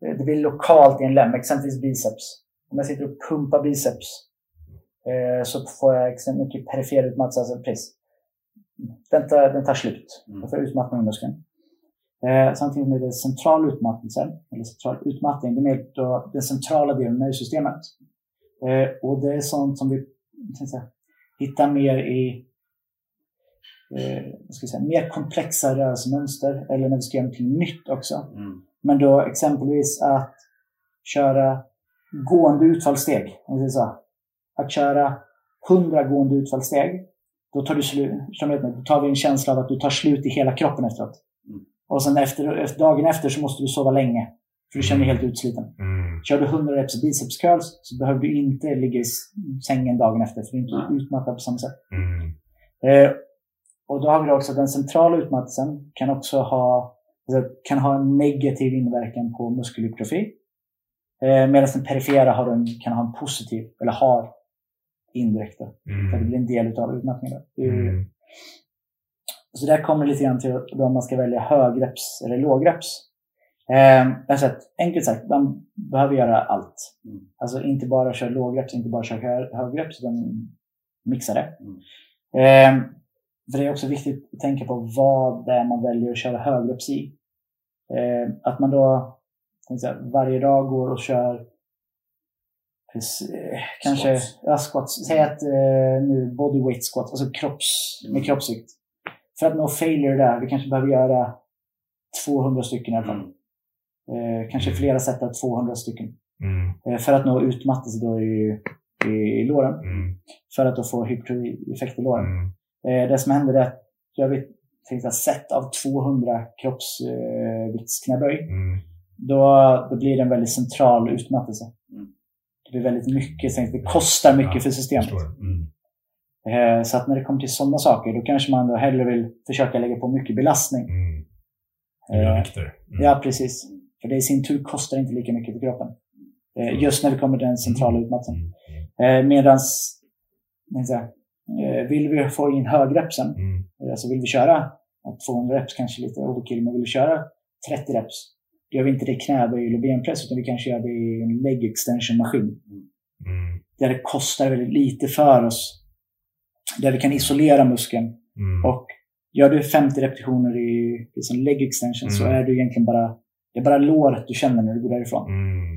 eh, det blir lokalt i en lem, exempelvis biceps. Om jag sitter och pumpar biceps eh, så får jag extremt mycket perifer utmattelse, alltså precis. Den tar, den tar slut. Mm. Jag får utmattning i muskeln. Eh, samtidigt med det central utmattelse, eller central utmattning, det är mer den centrala delen av nervsystemet. Eh, och det är sånt som vi säga, hittar mer i eh, ska säga, mer komplexa rörelsemönster eller när vi ska göra någonting nytt också. Mm. Men då exempelvis att köra gående utfallssteg. Så. Att köra 100 gående utfallssteg. Då tar, du slu, som vet ni, då tar vi en känsla av att du tar slut i hela kroppen efteråt. Mm. Och sen efter, efter, dagen efter så måste du sova länge. För du känner dig helt utsliten. Mm. Kör du 100 reps biceps curls så behöver du inte ligga i sängen dagen efter. För du är inte Nej. utmattad på samma sätt. Mm. Eh, och då har vi också den centrala utmattelsen kan också ha, alltså, kan ha en negativ inverkan på muskelhypertrofi. Eh, medan den perifera har en, kan ha en positiv, eller har indirekt. Då, för det Mm. blir en del av utmattningen. Mm. Så där kommer det lite grann till om man ska välja högreps eller lågreps. Eh, alltså att, enkelt sagt, man behöver göra allt. Mm. Alltså inte bara köra lågreps, inte bara köra hö- högreps, utan mixa det. Mm. Eh, för det är också viktigt att tänka på vad det är man väljer att köra högreps i. Eh, att man då säga, varje dag går och kör eh, kanske Squats. ja, squats. Säg att eh, nu bodyweight squats, alltså kropps, med Mm. kroppsvikt. För att nå failure där, vi kanske behöver göra 200 stycken i alla fall. Mm. Eh, kanske flera set av 200 stycken. Mm. Eh, för att nå utmattelse då i, i, i låren. Mm. För att då få hypertrofi-effekt i låren. Mm. Eh, det som händer är att jag vet, tänkte set av 200 kroppsviktsknäböj. Mm. Då, då blir det en väldigt central utmattelse. Mm. Det blir väldigt mycket, så det kostar mycket Ja, för systemet. Mm. Eh, så att när det kommer till sådana saker, då kanske man då hellre vill försöka lägga på mycket belastning. Mm. Eh, vikter. Mm. Ja, precis. För det i sin tur kostar inte lika mycket för kroppen. Eh, just när vi kommer till den centrala. Mm. Eh, medans, jag säga, eh, vill vi få in högrepsen, Mm. eh, alltså vill vi köra ja, 200 reps, kanske lite overkill, men vill vi köra 30 reps, då gör vi inte det i knäböj eller benpress, utan vi kanske gör det i en leg extension maskin. Mm. Där det kostar väldigt lite för oss. Där vi kan isolera muskeln. Mm. Och gör du 50 repetitioner i, sån leg extension så Mm. är du egentligen bara, det är bara låret du känner när du går därifrån. Mm.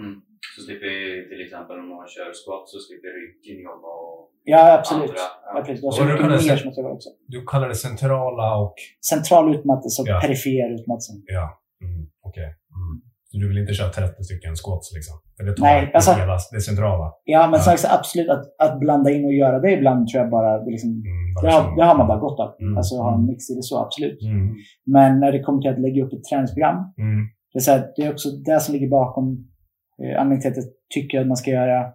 Mm. Så slipper till exempel om man kör squat så slipper ryggen jobba och Ja, absolut. andra. Ja, precis. Du har Och så mycket mer som också. Du kallar det centrala och... Central utmattelse och Ja. perifer utmattelse. Ja. Mm. Okej. Mm. Så du vill inte köra 30 stycken squats liksom? För det tar Nej, alltså- hela det centrala. Ja, men Ja. sagt, absolut att, att blanda in och göra det ibland tror jag bara, det, liksom, Mm. bara det, har, det har man bara gott av. Mm. Alltså ha en mix i det så, absolut. Mm. Men när det kommer till att lägga upp ett träningsprogram, Mm. det är, så här, det är också det som ligger bakom eh, anledningen till att jag tycker att man ska göra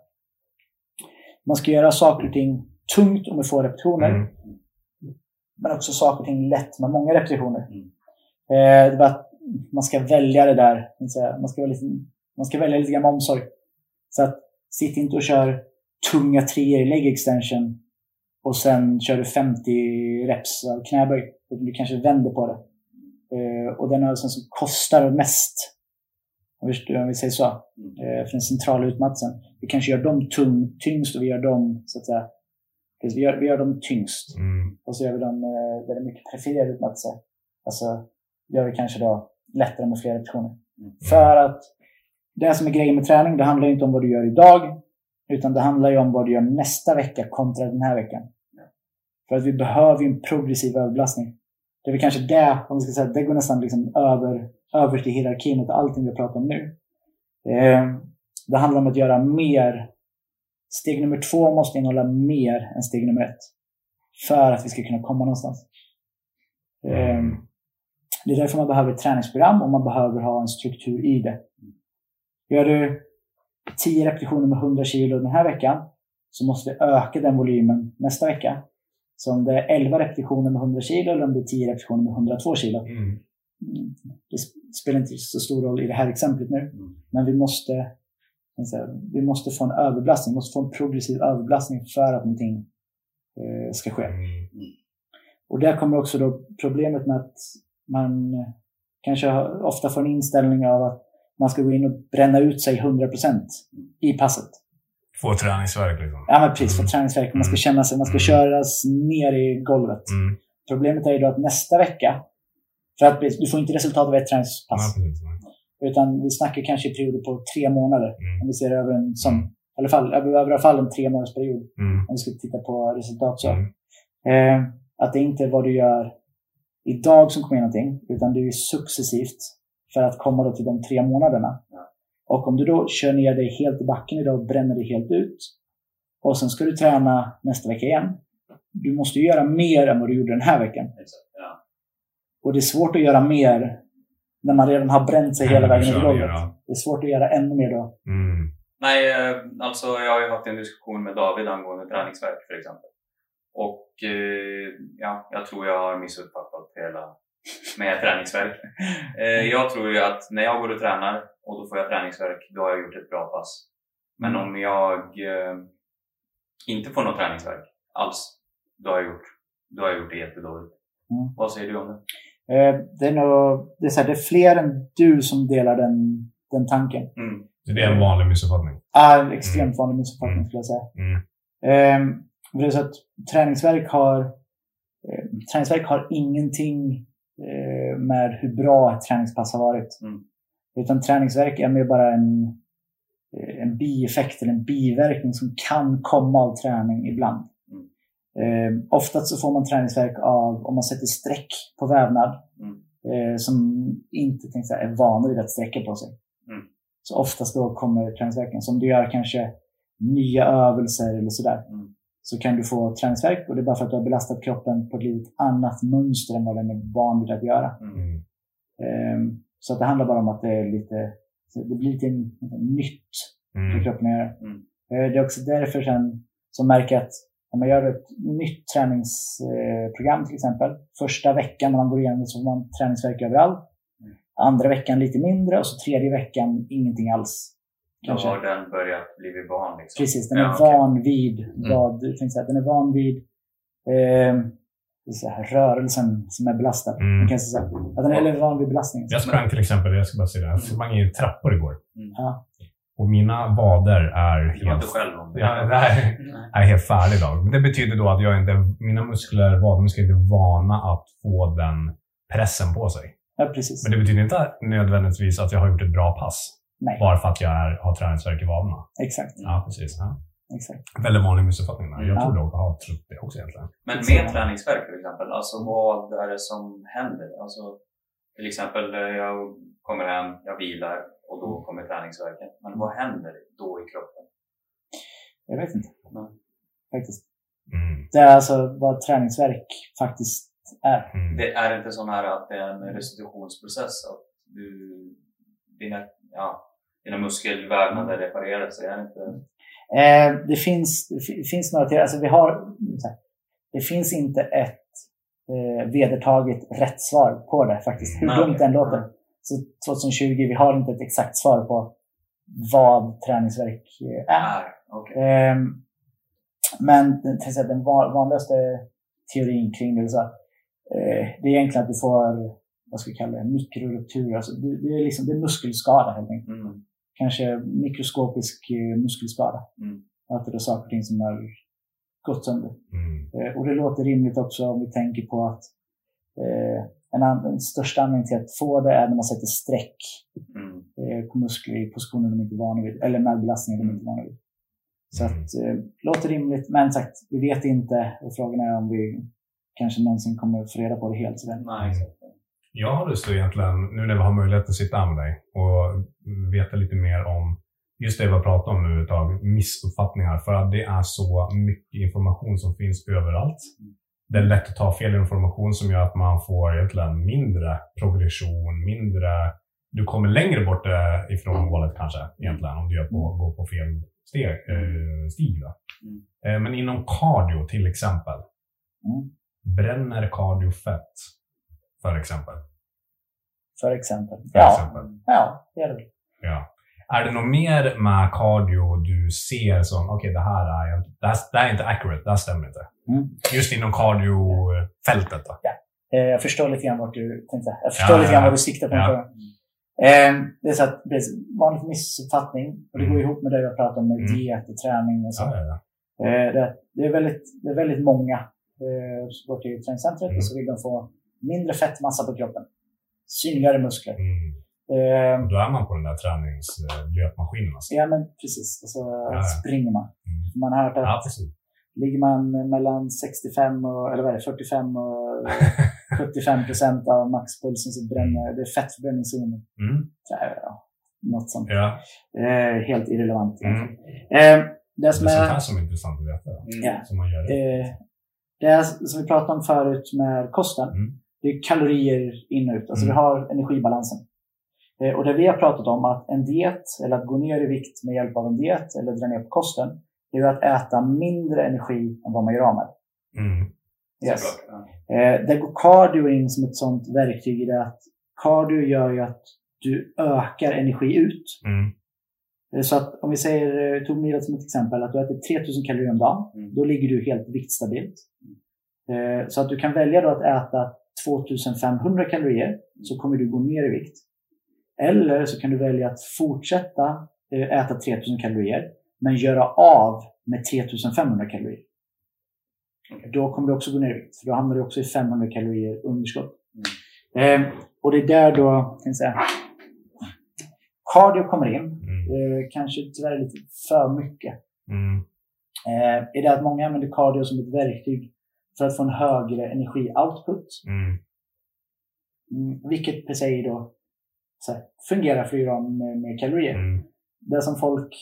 man ska göra saker och ting tungt och med få repetitioner. Mm. Men också saker och ting lätt med många repetitioner. Mm. Eh, det att man ska välja det där. Man ska, lite, man ska välja lite grann med omsorg. Så att sitt inte och kör tunga treor i leg extension och sen kör du 50 reps av knäböj. Du kanske vänder på det. Eh, och den övningen som kostar mest, om vi, säger så, eh, för den centrala utmattelsen. Vi kanske gör dem tung, tyngst och vi gör dem, så att säga, vi gör, vi gör dem tyngst. Mm. Och så gör vi dem eh, är mycket perifer utmattelse. Alltså gör vi kanske då lättare med fler repetitioner. Mm. För att det som är grejen med träning, det handlar inte om vad du gör idag. Utan det handlar ju om vad du gör nästa vecka kontra den här veckan. För att vi behöver ju en progressiv överbelastning. Det är väl kanske det, om vi ska säga, det går nästan liksom över, över till hierarkin och allting vi pratar om nu. Eh, det handlar om att göra mer. Steg nummer två måste innehålla mer än steg nummer ett. För att vi ska kunna komma någonstans. Eh, det är därför man behöver ett träningsprogram och man behöver ha en struktur i det. Gör du 10 repetitioner med 100 kilo den här veckan så måste vi öka den volymen nästa vecka. Så om det är 11 repetitioner med 100 kilo eller om det är 10 repetitioner med 102 kilo. Mm. Det sp- spelar inte så stor roll i det här exemplet nu. Mm. Men vi måste, vi måste få en överbelastning, vi måste få en progressiv överbelastning för att någonting eh, ska ske. Mm. Och där kommer också då problemet med att man kanske har- ofta får en inställning av att man ska gå in och bränna ut sig 100% i passet. Få träningsvärk liksom. Ja, men precis. För Mm. träningsvärk. Man ska Mm. känna sig, man ska Mm. köras ner i golvet. Mm. Problemet är ju då att nästa vecka, för att du får inte resultat av ett träningspass. precis. Nej. Utan vi snackar kanske i perioder på tre månader. Mm. Om vi ser över en sån, i alla fall, över i alla fall en tre månaders period. Mm. Om vi ska titta på resultat så. Mm. Eh, att det inte är vad du gör idag som kommer ge någonting, utan det är ju successivt för att komma då till de tre månaderna. Och om du då kör ner dig helt i backen idag och bränner dig helt ut och sen ska du träna nästa vecka igen. Du måste ju göra mer än vad du gjorde den här veckan. Ja. Och det är svårt att göra mer när man redan har bränt sig hela vägen över golvet. Det är svårt att göra ännu mer då. Mm. Nej, eh, alltså jag har ju haft en diskussion med David angående träningsvärk för exempel. Och eh, ja, jag tror jag har missuppfattat hela med träningsvärk. Eh, jag tror ju att när jag går och tränar och då får jag träningsvärk, då har jag gjort ett bra pass. Men Mm. om jag eh, inte får någon träningsvärk alls, då har jag gjort, då har jag gjort det jättedåligt. Mm. Vad säger du om det? Eh, det, är nog, det, är så här, det är fler än du som delar den, den tanken. Mm. Det är en vanlig missuppfattning. Ah, en extremt vanlig missuppfattning Mm. skulle jag säga. Mm. Eh, det är så att träningsverk har, eh, träningsverk har ingenting eh, med hur bra ett träningspass har varit. Mm. Utan träningsverk är mer bara en, eh, en bieffekt eller en biverkning som kan komma av träning ibland. Mm. Eh, oftast så får man träningsverk av om man sätter streck på vävnad Mm. eh, som inte tänkte säga, är vana vid att sträcka på sig. Mm. Så oftast då kommer träningsverken. Så om du gör kanske nya övelser eller sådär Mm. Så kan du få träningsverk och det är bara för att du har belastat kroppen på ett lite annat mönster än vad den är van vid att göra. Mm. Ehm, så att det handlar bara om att det är lite, det blir lite nytt för Mm. kroppen att göra. Mm. Eh, Det är också därför sen som märker att när man gör ett nytt träningsprogram till exempel. Första veckan när man går igenom det så får man träningsverk överallt. Mm. Andra veckan lite mindre och så tredje veckan ingenting alls. Då Kanske. har den börjat bli van. Liksom. Precis, den är Ja, van vid vad, jag tänkte den är van vid eh, så här, rörelsen som är belastad. Mm. Man kan säga att den är van vid belastningen. Jag sprang till exempel, jag ska bara säga det, jag sprang i trappor igår. Ja. Och mina vader är Du var helt, inte själv om det. ja, det är helt färdig idag. Men det betyder då att jag inte, mina muskler, vadmuskler är inte vana att få den pressen på sig. ja, precis. Men det betyder inte nödvändigtvis att jag har gjort ett bra pass. Nej, Bara för att jag är, har träningsvärk i vaderna. exakt. Ja, precis. Ja. exakt. Väldigt vanlig missuppfattning. där. Jag Ja. tror jag har trott det också egentligen. Men med träningsverk till exempel, alltså vad är det som händer? Alltså, till exempel, eh, jag kommer hem, jag vilar och då kommer träningsverken. Men vad händer då i kroppen? Jag vet inte. Nej. Faktiskt. Mm. Det är alltså vad träningsverk faktiskt är. Mm. Det är inte så här att det är en restitutionsprocess, att du, dina, ja, dina muskelvävnader reparerar sig. Är det inte... Eh, det, finns, det fi- finns några till. Alltså vi har, det finns inte ett eh, vedertaget rätt svar på det faktiskt. Hur Nej, dumt det än låter. Så 2020, vi har inte ett exakt svar på vad träningsverk eh, är. Är, okej. Ehm, men den, vanligaste teorin kring det så, eh, det är egentligen att du får vad ska vi kalla det, mikrorupturer. Alltså, det, det, är liksom, det är muskelskada helt enkelt. Mm. Kanske mikroskopisk eh, muskelskada. Mm. Att det är saker och ting som har gått sönder. Mm. Eh, och det låter rimligt också om vi tänker på att eh, en an, den största anledningen till att få det är när man sätter streck Mm. eh, på muskler i positioner de inte är vana vid, eller med belastningar de inte är vana vid. Så Mm. att, eh, låter rimligt, men sagt, vi vet inte. Och frågan är om vi kanske någonsin kommer få reda på det helt. Sådär. Nej, exakt. Jag har lust att egentligen, nu när vi har möjlighet att sitta med dig och veta lite mer om just det vi har pratat om nu ett tag, missuppfattningar. För att det är så mycket information som finns överallt. Det är lätt att ta fel information som gör att man får egentligen mindre progression, mindre... Du kommer längre bort eh, ifrån målet kanske, egentligen, om du gör på, går på fel steg, eh, stig. Då. Mm. Eh, men inom cardio till exempel, Mm. bränner cardio fett? För exempel. För exempel. För ja, exempel. ja, det är det. Ja. Är det något mer med cardio du ser som, okej det här är, det här, det här är inte accurate, det här stämmer inte. Mm. Just inom cardiofältet då? Eh, jag förstår lite grann vart du tänkte. Jag förstår Ja, lite ja, grann ja. vad du siktar på. Ja. Ja. Eh, det är så att det är en vanlig missuppfattning. Och det Mm. går ihop med det har pratat om med Mm. diet och träning och så. Ja, ja, ja. Eh, det, det, är väldigt, det är väldigt många som går till träningscentret Mm. och så vill de få mindre fettmassa på kroppen. Synligare muskler. Mm. Eh, då är man på den där träningslöpmaskinen. Alltså. ja, men precis. Och så ja. springer man. Mm. Man har hört att Ja, precis. ligger man mellan 65 och, eller vad är det, 45 och 75 procent av maxpulsen så bränner det är fettförbränningszonen. Mm. Ja, Något sånt. Ja, Eh, helt irrelevant. Mm. Eh, det det är som sånt är... här som är intressant att veta. Mm. Ja. Som man gör det. Eh, det är som vi pratade om förut med kosten. Mm. Det är kalorier in och ut. Alltså Mm. vi har energibalansen. Eh, och det vi har pratat om att en diet, eller att gå ner i vikt med hjälp av en diet eller dra ner på kosten, det är att äta mindre energi än vad man gör av med. Mm. Yes. Eh, där går cardio in som ett sånt verktyg i det att cardio gör ju att du ökar energi ut. Mm. Eh, Så att om vi säger, eh, tog Mila som ett exempel, att du äter 3000 kalorier om dagen. Mm. Då ligger du helt viktstabilt. Eh, Så att du kan välja då att äta 2500 kalorier så kommer du gå ner i vikt. Eller så kan du välja att fortsätta eh, äta 3000 kalorier men göra av med 3500 kalorier. Då kommer du också gå ner i vikt. För då hamnar du också i 500 kalorier underskott. Eh, och det är där då, kan jag säga, cardio kommer in. Mm. Eh, kanske tyvärr lite för mycket. Mm. Eh, är det att många använder cardio som ett verktyg för att få en högre energioutput. Mm. Mm, vilket per se då här, fungerar för av med, med kalorier. Mm. Det som folk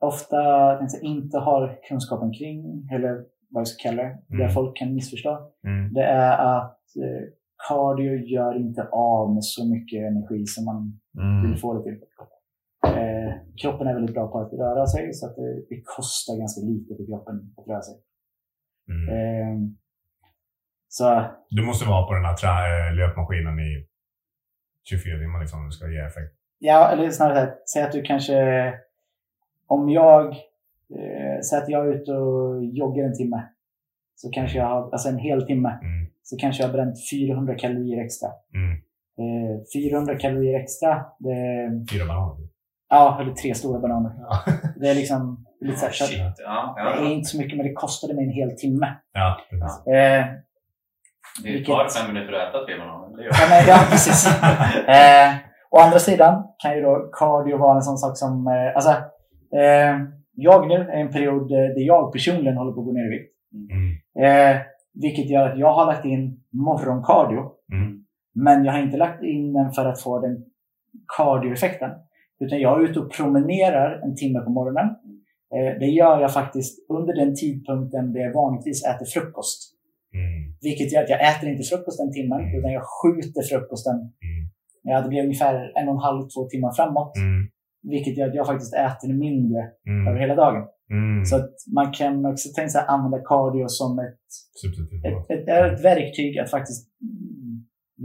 ofta jag säga, inte har kunskapen kring, eller vad jag ska kalla det, det Mm. folk kan missförstå, Mm. det är att eh, cardio gör inte av med så mycket energi som man Mm. vill få det till. Eh, kroppen är väldigt bra på att röra sig så att det, det kostar ganska lite för kroppen att röra sig. Mm. Eh, så Du måste vara på den här trä- löpmaskinen i 24 timmar liksom, om det ska ge effekt. Ja, eller snarare säg att du kanske... Om jag... Eh, säg att jag är ute och joggar en timme. Så kanske jag har, alltså en hel timme. Mm. Så kanske jag har bränt 400 kalorier extra. Mm. Eh, 400 kalorier extra, det, Fyra bananer. Ja, eller tre stora bananer. Ja. Det är liksom lite så här, så att Shit, ja. det är ja. inte så mycket, men det kostade mig en hel timme. ja, precis. Eh, Det Vilket- tar fem minuter att äta tre bananer. Det gör Ja, men, ja precis. eh, å andra sidan kan ju då cardio vara en sån sak som... Eh, alltså, eh, jag nu är en period eh, där jag personligen håller på att gå ner i vikt. Mm. Eh, vilket gör att jag har lagt in morgoncardio. Mm. Men jag har inte lagt in den för att få den cardioeffekten. Utan jag är ute och promenerar en timme på morgonen. Eh, det gör jag faktiskt under den tidpunkten där jag vanligtvis äter frukost. Mm. Vilket gör att jag äter inte frukost den timmen, Mm. utan jag skjuter frukosten. Mm. Ja, det blir ungefär en och en halv, två timmar framåt. Mm. Vilket gör att jag faktiskt äter mindre över Mm. hela dagen. Mm. Så att man kan också tänka sig att använda cardio som ett, ett, ett, ett verktyg att faktiskt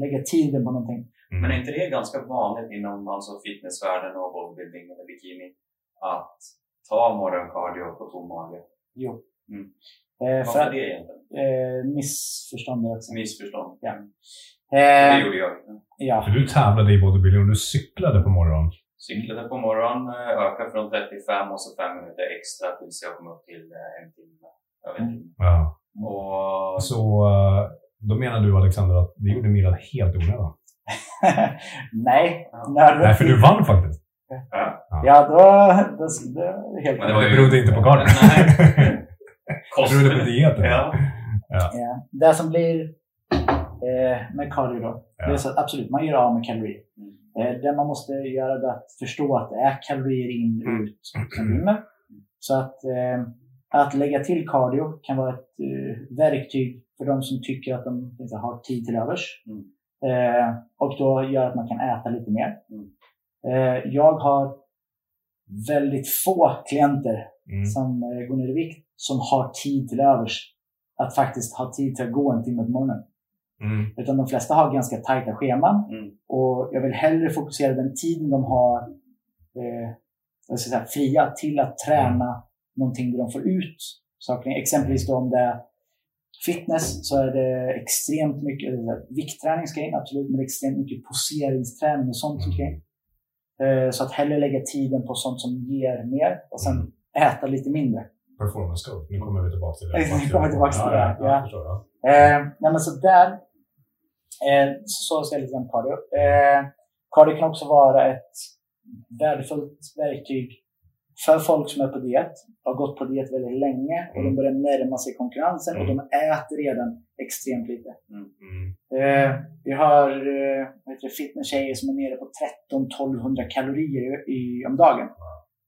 lägga tiden på någonting. Mm. Men är inte det ganska vanligt inom alltså fitnessvärlden och bodybuilding eller bikini att ta morgoncardio på tom mage? Jo. Mm. Eh, för Varför att, det egentligen? eh, missförstånd också. Missförstånd. Ja. Det Eh, gjorde jag. ja. För du tävlade i bodybuilding och du cyklade på morgonen. Cyklade på morgonen, eh, ökade från 35 och så 5 minuter extra tills jag kom upp till eh, en timme. Över en timme. Ja. Och Så eh, då menar du Alexander att du gjorde Milan helt onödan? Nej. Ja. När, Nej, för du vann faktiskt. Ja. Ja, då... då, då är det helt Men det var ju- Det berodde inte på kartan. Nej. Det berodde på dieten. Ja. Ja. Det som blir eh, med cardio då, Ja. det är så att absolut, man gör av med kalorier. Mm. Eh, det man måste göra är att förstå att det är kalorier in och Mm. ut som vinner. Så att, eh, att lägga till cardio kan vara ett eh, verktyg för de som tycker att de inte har tid till övers. Mm. Eh, och då gör att man kan äta lite mer. Mm. Eh, jag har väldigt få klienter Mm. som eh, går ner i vikt som har tid till övers. Att faktiskt ha tid till att gå en timme på morgonen. Mm. Utan de flesta har ganska tajta scheman. Mm. Och jag vill hellre fokusera den tiden de har eh, vad ska jag säga, fria till att träna någonting där de får ut saker. Exempelvis då om det är fitness så är det extremt mycket, viktträning ska in absolut, men extremt mycket poseringsträning och sånt ska in. Eh, så att hellre lägga tiden på sånt som ger mer och sen äta lite mindre. Performance coach. Nu kommer vi tillbaka till det. Nu kommer tillbaka till det, Ja, ja. ja. Eh, nej men så där, eh, så ska jag lite grann cardio. Eh, cardio kan också vara ett värdefullt verktyg för folk som är på diet, har gått på diet väldigt länge och de Mm. börjar närma sig konkurrensen och Mm. de äter redan extremt lite. Mm. Eh, vi har eh, fitnesstjejer som är nere på 13-1200 kalorier i, om dagen.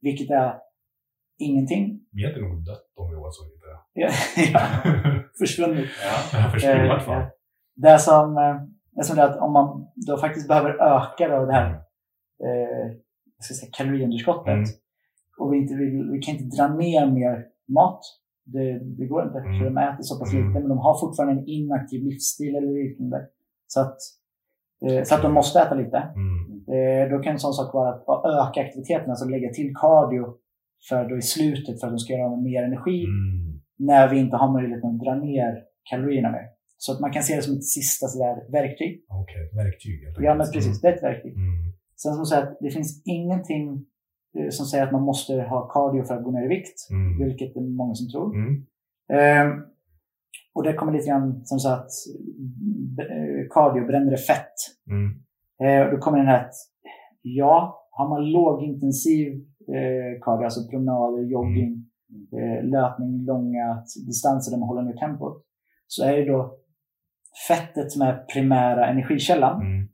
Vilket är ingenting. Vi hade nog dött om vi åt så lite. Ja, försvunnit. Ja. Förstår i Eh, fall. Det som, eh, det som är att om man då faktiskt behöver öka då det här eh, jag ska säga, kaloriunderskottet Mm. Och vi, inte vill, vi kan inte dra ner mer mat. Det, det går inte, för de äter så pass lite, men de har fortfarande en inaktiv livsstil eller liknande. Så att, eh, så att de måste äta lite. Mm. Eh, då kan en sån sak vara att öka aktiviteten, alltså lägga till cardio för då i slutet för att de ska göra av med mer energi Mm. när vi inte har möjlighet att dra ner kalorierna mer. Så att man kan se det som ett sista sådär verktyg. Okej, okay, verktyg. Ja, men precis. Det är ett verktyg. Mm. Sen som sagt, det finns ingenting som säger att man måste ha cardio för att gå ner i vikt, Mm. vilket det är många som tror. Mm. Ehm, och det kommer lite grann som så att eh, cardio bränner fett. Mm. Eh, och då kommer den här att ja, har man lågintensiv eh, cardio, alltså promenader, jogging, eh, löpning, långa distanser där man håller ner tempot, så är det då fettet som är primära energikällan. Mm.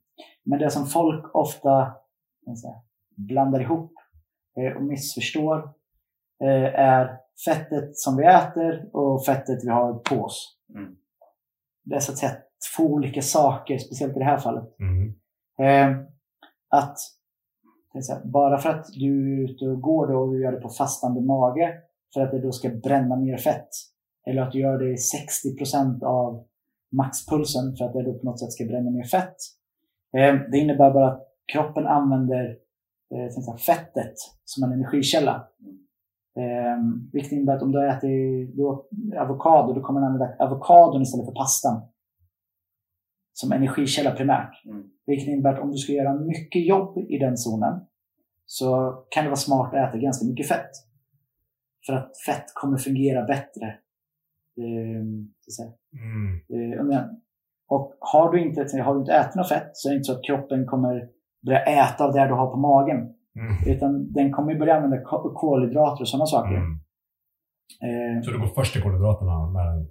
Men det som folk ofta säga, blandar ihop eh, och missförstår eh, är fettet som vi äter och fettet vi har på oss. Mm. Det är så att säga två olika saker, speciellt i det här fallet. Mm. Eh, att säga, bara för att du är ute och går då och du gör det på fastande mage för att det då ska bränna mer fett. Eller att du gör det i 60% av maxpulsen för att det då på något sätt ska bränna mer fett. Eh, det innebär bara att kroppen använder eh, fettet som en energikälla. Eh, vilket innebär att om du ätit då, avokado, då kommer du använda avokadon istället för pastan. Som energikälla primärt. Mm. Vilket innebär att om du ska göra mycket jobb i den zonen så kan det vara smart att äta ganska mycket fett. För att fett kommer fungera bättre. Eh, så att. Mm. Eh, Och har du, inte, har du inte ätit något fett så är det inte så att kroppen kommer börja äta av det du har på magen. Mm. Utan den kommer börja använda ko- kolhydrater och sådana saker. Mm. Eh, Så du går först till kolhydraterna? När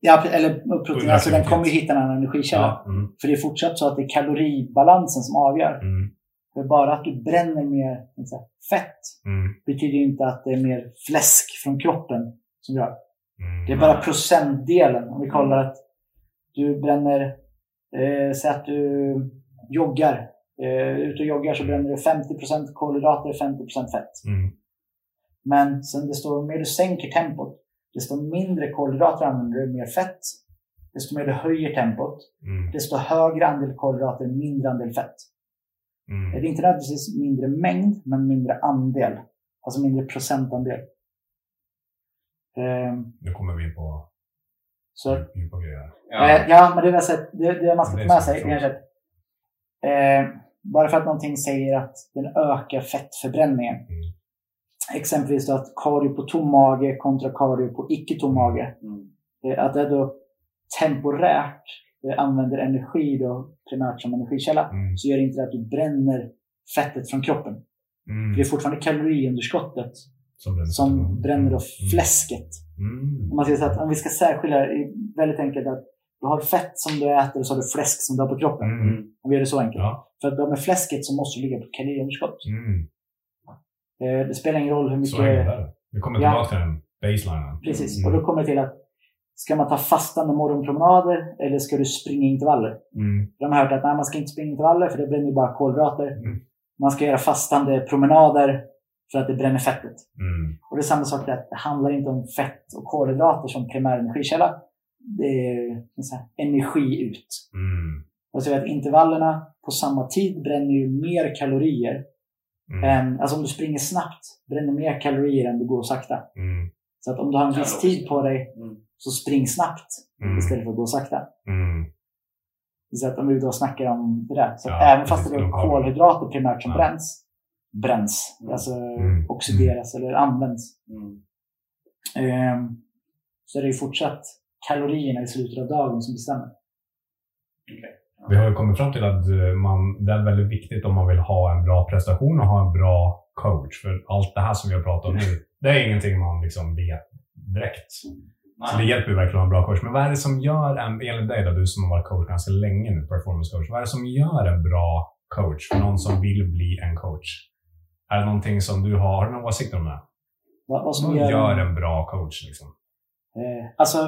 ja, eller protein. Alltså den kommer ju hitta en annan energikälla. Ja. Mm. För det är fortsatt så att det är kaloribalansen som avgör. Mm. För bara att du bränner mer fett Mm. betyder inte att det är mer fläsk från kroppen som gör. Mm. Det är bara procentdelen. Om vi kollar att du bränner, eh, säg att du joggar. Eh, ute och joggar så bränner du 50% kolhydrater och 50% fett. Mm. Men sen desto mer du sänker tempot, desto mindre kolhydrater använder du, mer fett. Desto mer du höjer tempot, Mm. desto högre andel kolhydrater, mindre andel fett. Mm. Det är inte nödvändigtvis mindre mängd, men mindre andel. Alltså mindre procentandel. Ehm, Nu kommer vi in på så djupa grejer. Ja. Eh, ja, men det, är väl så att det, det man ska ta är med sig kanske att eh, bara för att någonting säger att den ökar fettförbränningen. Mm. Exempelvis då att cardio på tom mage kontra cardio på icke tom mage. Mm. Att det då temporärt använder energi då primärt som energikälla. Mm. Så gör inte det att du bränner fettet från kroppen. Mm. Det är fortfarande kaloriunderskottet Som, som bränner då Mm. fläsket. Mm. Om man säger att om vi ska särskilja det, väldigt enkelt att du har fett som du äter och så har du fläsk som du har på kroppen. Mm. Om vi gör det så enkelt. Ja. För med fläsket så måste du ligga på kaloriunderskott. Mm. Eh, det spelar ingen roll hur Så enkelt mycket... är det. Vi kommer Ja. tillbaka till den baselinen. Precis. Mm. Och då kommer det till att ska man ta fastande morgonpromenader eller ska du springa intervaller? Mm. De har hört att nej, man ska inte springa intervaller för det bränner ju bara kolhydrater. Mm. Man ska göra fastande promenader för att det bränner fettet. Mm. Och det är samma sak där, att det handlar inte om fett och kolhydrater som primär energikälla. Det är här, energi ut. Mm. Och så att intervallerna på samma tid bränner ju mer kalorier Mm. än, alltså om du springer snabbt bränner mer kalorier än du går sakta. Mm. Så att om du har en viss tid på dig Mm. så spring snabbt Mm. istället för att gå sakta. Mm. Så att om vi då snackar om det där. Så att Ja, även fast det är kolhydrater primärt som Ja. bränns, bränns, Mm. alltså Mm. oxideras eller används. Mm. Ehm, så är det ju fortsatt kalorierna i slutet av dagen som bestämmer. Okej. Vi har ju kommit fram till att eh, man, det är väldigt viktigt om man vill ha en bra prestation och ha en bra coach. För allt det här som vi har pratat om nu, det är ingenting man liksom vet direkt. Så det Nej. hjälper ju verkligen att ha en bra coach. Men vad är det som gör, en, enligt dig då, du som har varit coach ganska länge nu, performance coach. Vad är det som gör en bra coach för någon som vill bli en coach? Är det någonting som du har, har du någon åsikt om det? Vad, vad som gör, gör en bra coach liksom? eh, alltså,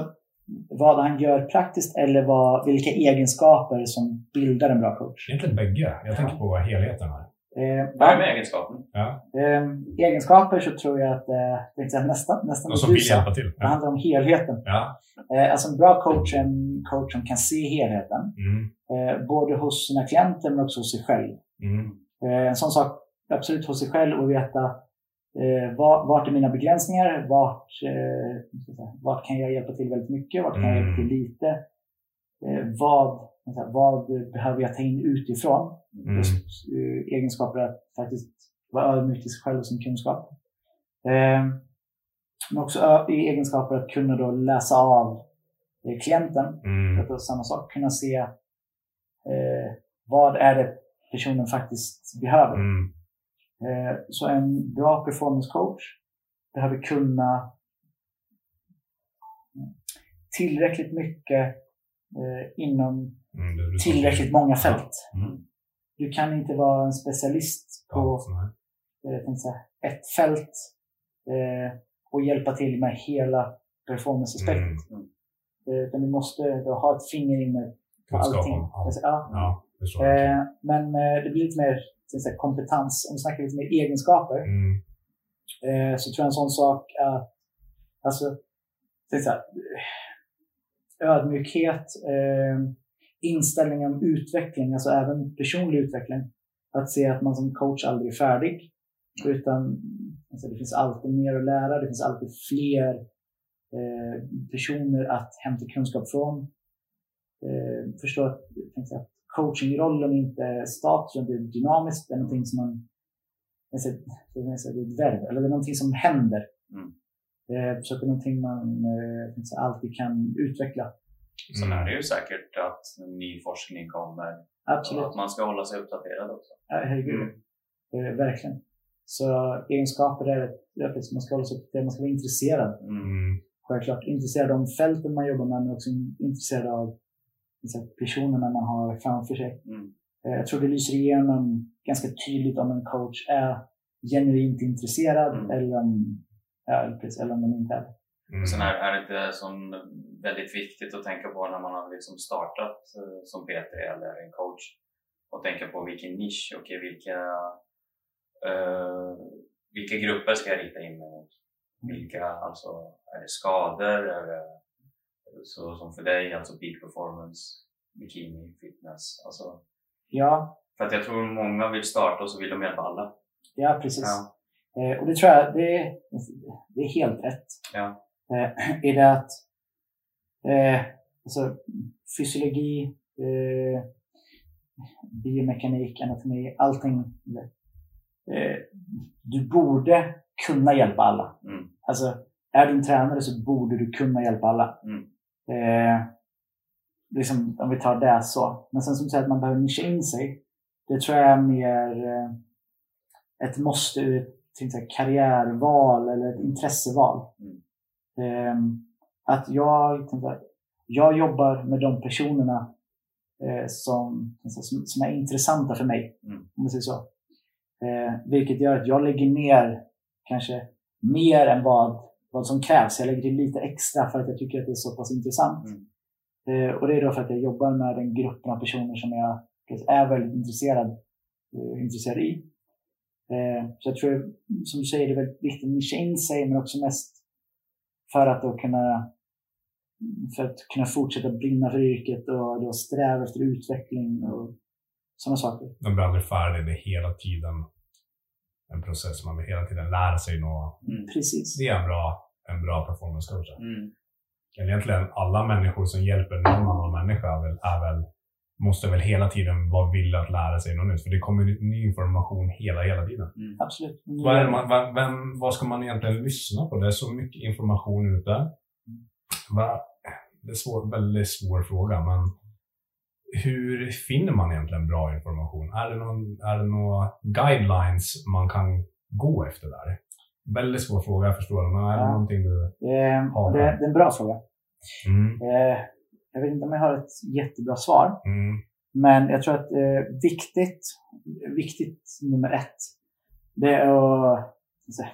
vad han gör praktiskt eller vad, vilka egenskaper som bildar en bra coach. Egentligen bägge. Jag tänker på helheten här. Eh, Börja med egenskapen. Ja. eh, egenskaper så tror jag att eh, det är inte nästan, nästan det som vill hjälpa till. Det handlar om helheten. ja. Eh, alltså en bra coach är en coach som kan se helheten. Mm. Eh, både hos sina klienter men också hos sig själv. Mm. Eh, en sån sak, absolut hos sig själv och veta eh, var- vart är mina begränsningar? Vart, eh, vart kan jag hjälpa till väldigt mycket? Vart kan jag hjälpa till Mm. lite? eh, vad, vad behöver jag ta in utifrån? Mm. Just eh, egenskaper att faktiskt vara ödmjuk till sig själv och sin kunskap. Eh, men också i egenskaper att kunna då läsa av eh, klienten. Mm. Det är samma sak. Kunna se eh, vad är det personen faktiskt behöver. Mm. Eh, så en bra performance coach behöver kunna tillräckligt mycket eh, inom Mm. Tillräckligt många fält. Mm. Du kan inte vara en specialist Ja, på säga, ett fält eh, och hjälpa till med hela performanceaspekten. Mm. Eh, utan du måste då ha ett finger inne på allting. ja. Ja, men det blir lite mer så att säga, kompetens. Om vi snackar lite mer egenskaper Mm. eh, så tror jag en sån sak att alltså, så att säga, ödmjukhet, eh, inställning om utveckling, alltså även personlig utveckling. Att se att man som coach aldrig är färdig. Utan alltså, det finns alltid mer att lära, det finns alltid fler eh, personer att hämta kunskap från. Eh, förstå att säga, coachingrollen inte är statisk, utan det är dynamiskt. Det är någonting som man säger, det är ett verb, eller det är någonting som händer. Mm. Eh, så att det är någonting man eh, alltid kan utveckla. Sen Mm. är det ju säkert att ny forskning kommer och Absolut. att man ska hålla sig uppdaterad också. Ja, herregud. Mm. Eh, verkligen. Så egenskaper är att man ska hålla sig upp man ska vara intresserad. Mm. Mm. Självklart intresserad av fälten man jobbar med, men också intresserad av personerna man har framför sig. Mm. Eh, jag tror det lyser igenom ganska tydligt om en coach är genuint intresserad Mm. eller, om, ja, precis, eller om de inte är det. Mm. Sen är, är det inte som väldigt viktigt att tänka på när man har liksom startat eh, som PT eller en coach och tänka på vilken nisch, okej vilka, eh, vilka grupper ska jag rikta in mig mot? Vilka, alltså är det skador? Är det, så som för dig, alltså peak performance, bikini, fitness. Alltså, Ja, för att jag tror många vill starta och så vill de hjälpa alla. ja precis. Ja. Eh, och det tror jag, det, är- det är helt rätt. Ja. Eh, I det att eh, alltså, fysiologi, eh, biomekanik, anatomi, allting. Eh, du borde kunna hjälpa alla. Mm. Alltså, är du en tränare så borde du kunna hjälpa alla. Mm. Eh, liksom, om vi tar det så. Men sen som du säger att man behöver nischa in sig. Det tror jag är mer eh, ett måste ur ett karriärval eller ett intresseval. Mm. Eh, att jag, tänkte, jag, jag jobbar med de personerna eh, som, som, som är intressanta för mig. Mm. Om man säger så. Eh, vilket gör att jag lägger ner kanske mer än vad, vad som krävs. Jag lägger till lite extra för att jag tycker att det är så pass intressant. Mm. Eh, och det är då för att jag jobbar med den gruppen av personer som jag är väldigt intresserad, eh, intresserad i. Eh, så jag tror, som du säger, det är väldigt viktigt att nischa in sig, men också mest för att då kunna för att kunna fortsätta brinna för yrket och då sträva efter utveckling och sådana saker. De blir aldrig färdiga. Det är hela tiden en process. Man vill hela tiden lära sig något. Mm. Precis. Det är en bra, en bra performance coach. Mm. Egentligen alla människor som hjälper någon annan människa är väl, är väl, måste väl hela tiden vara villiga att lära sig något nytt. För det kommer ny information hela, hela tiden. Mm. Absolut. Vad, man, vad, vem, vad ska man egentligen lyssna på? Det är så mycket information ute. Va- Det är svår, väldigt svår fråga, men hur finner man egentligen bra information? Är det, någon, är det några guidelines man kan gå efter där? Väldigt svår fråga, jag förstår men är det Ja. någonting du... Eh, Ja, det, det är en bra fråga. Mm, Eh, jag vet inte om jag har ett jättebra svar. mm, Men jag tror att eh, viktigt, viktigt nummer ett, det är att säga,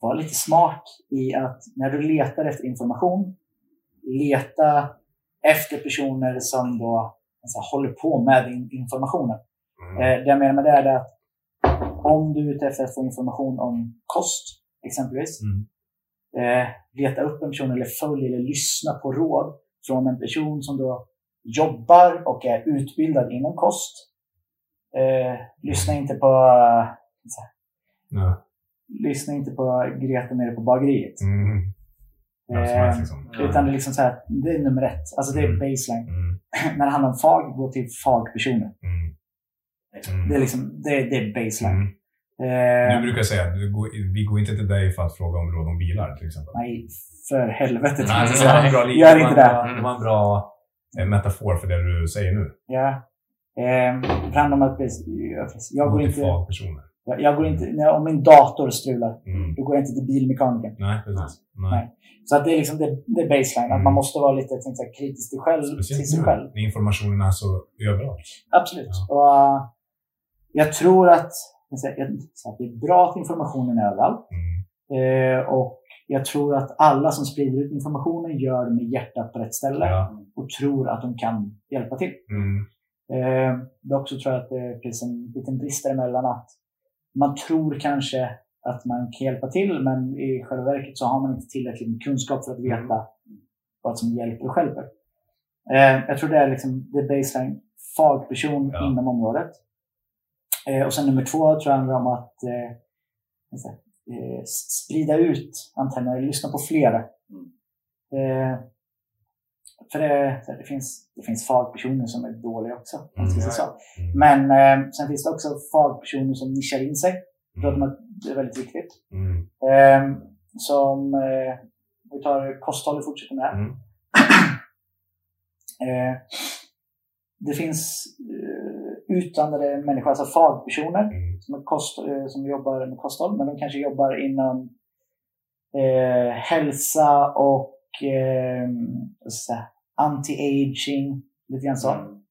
vara lite smart i att när du letar efter information, leta efter personer som då så här, håller på med in, informationen. mm, Eh, det jag menar med det är att om du är ute efter att få information om kost, exempelvis, mm, eh, leta upp en person eller följ eller lyssna på råd från en person som då jobbar och är utbildad inom kost. Eh, lyssna inte på ja, lyssna inte på Greta nere på bageriet. mm, vem som Eh, liksom. Ja. Utan det är liksom så här, det är nummer ett. Alltså det är Mm. baseline. Mm, När det handlar om fag, gå till fagpersoner. mm, mm, Det är liksom, det, det är baseline. mm. Eh, Du brukar säga att vi går inte till dig för att fråga om råd om bilar till exempel. nej, för helvete. Nej, det var en bra Gör inte en det. bra- Det var en bra metafor för det du säger nu. Ja. Eh, att jag går inte, jag, jag går inte, när, om min dator strular, Mm. då går jag inte till bilmekanikern. Nej, precis. Nej. Nej. Så att det är liksom det, det är baseline. Att Mm. man måste vara lite tänkte, kritisk till, själv, Speciellt till sig själv. när informationen är så överallt. Absolut. Och, uh, jag tror att, det är bra att informationen är överallt. Mm. Eh, och jag tror att alla som sprider ut informationen gör det med hjärtat på rätt ställe Ja. och tror att de kan hjälpa till. Mm. Eh, dock så tror jag att det finns en liten brist däremellan att man tror kanske att man kan hjälpa till men i själva verket så har man inte tillräckligt med kunskap för att veta vad som hjälper och stjälper. Eh, jag tror det är liksom the baseline fagperson Ja. inom området. Eh, och sen nummer två tror jag handlar om att eh, eh, sprida ut antennerna, eller lyssna på flera. Eh, för det, det, finns, det finns fagpersoner som är dåliga också. Mm. säga så. Mm. Men sen finns det också fagpersoner som nischar in sig. Tror att man- det är väldigt viktigt. Mm. Eh, som, vi tar kosthåll och fortsätter med. Mm. Eh, det finns utandade människor, alltså fagpersoner Mm. som, är kost, eh, som jobbar med kosthåll, men de kanske jobbar inom eh, hälsa och eh, anti-aging, lite grann så. Mm.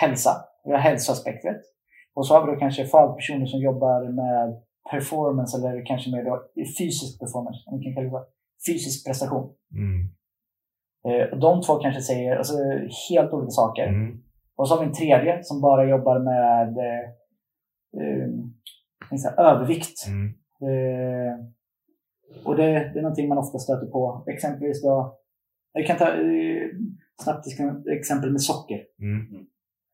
Hälsa, vi har hälsoaspektet. Och så har vi då kanske fagpersoner som jobbar med performance eller kanske mer då fysisk performance, om vi kan kalla det. Fysisk prestation. Mm. Eh, och de två kanske säger alltså, helt olika saker. Mm. Och så har vi en tredje som bara jobbar med eh, eh, säga, övervikt. Mm. Eh, och det, det är någonting man ofta stöter på. Exempelvis då, jag kan ta eh, snabbt exempel med socker. Mm.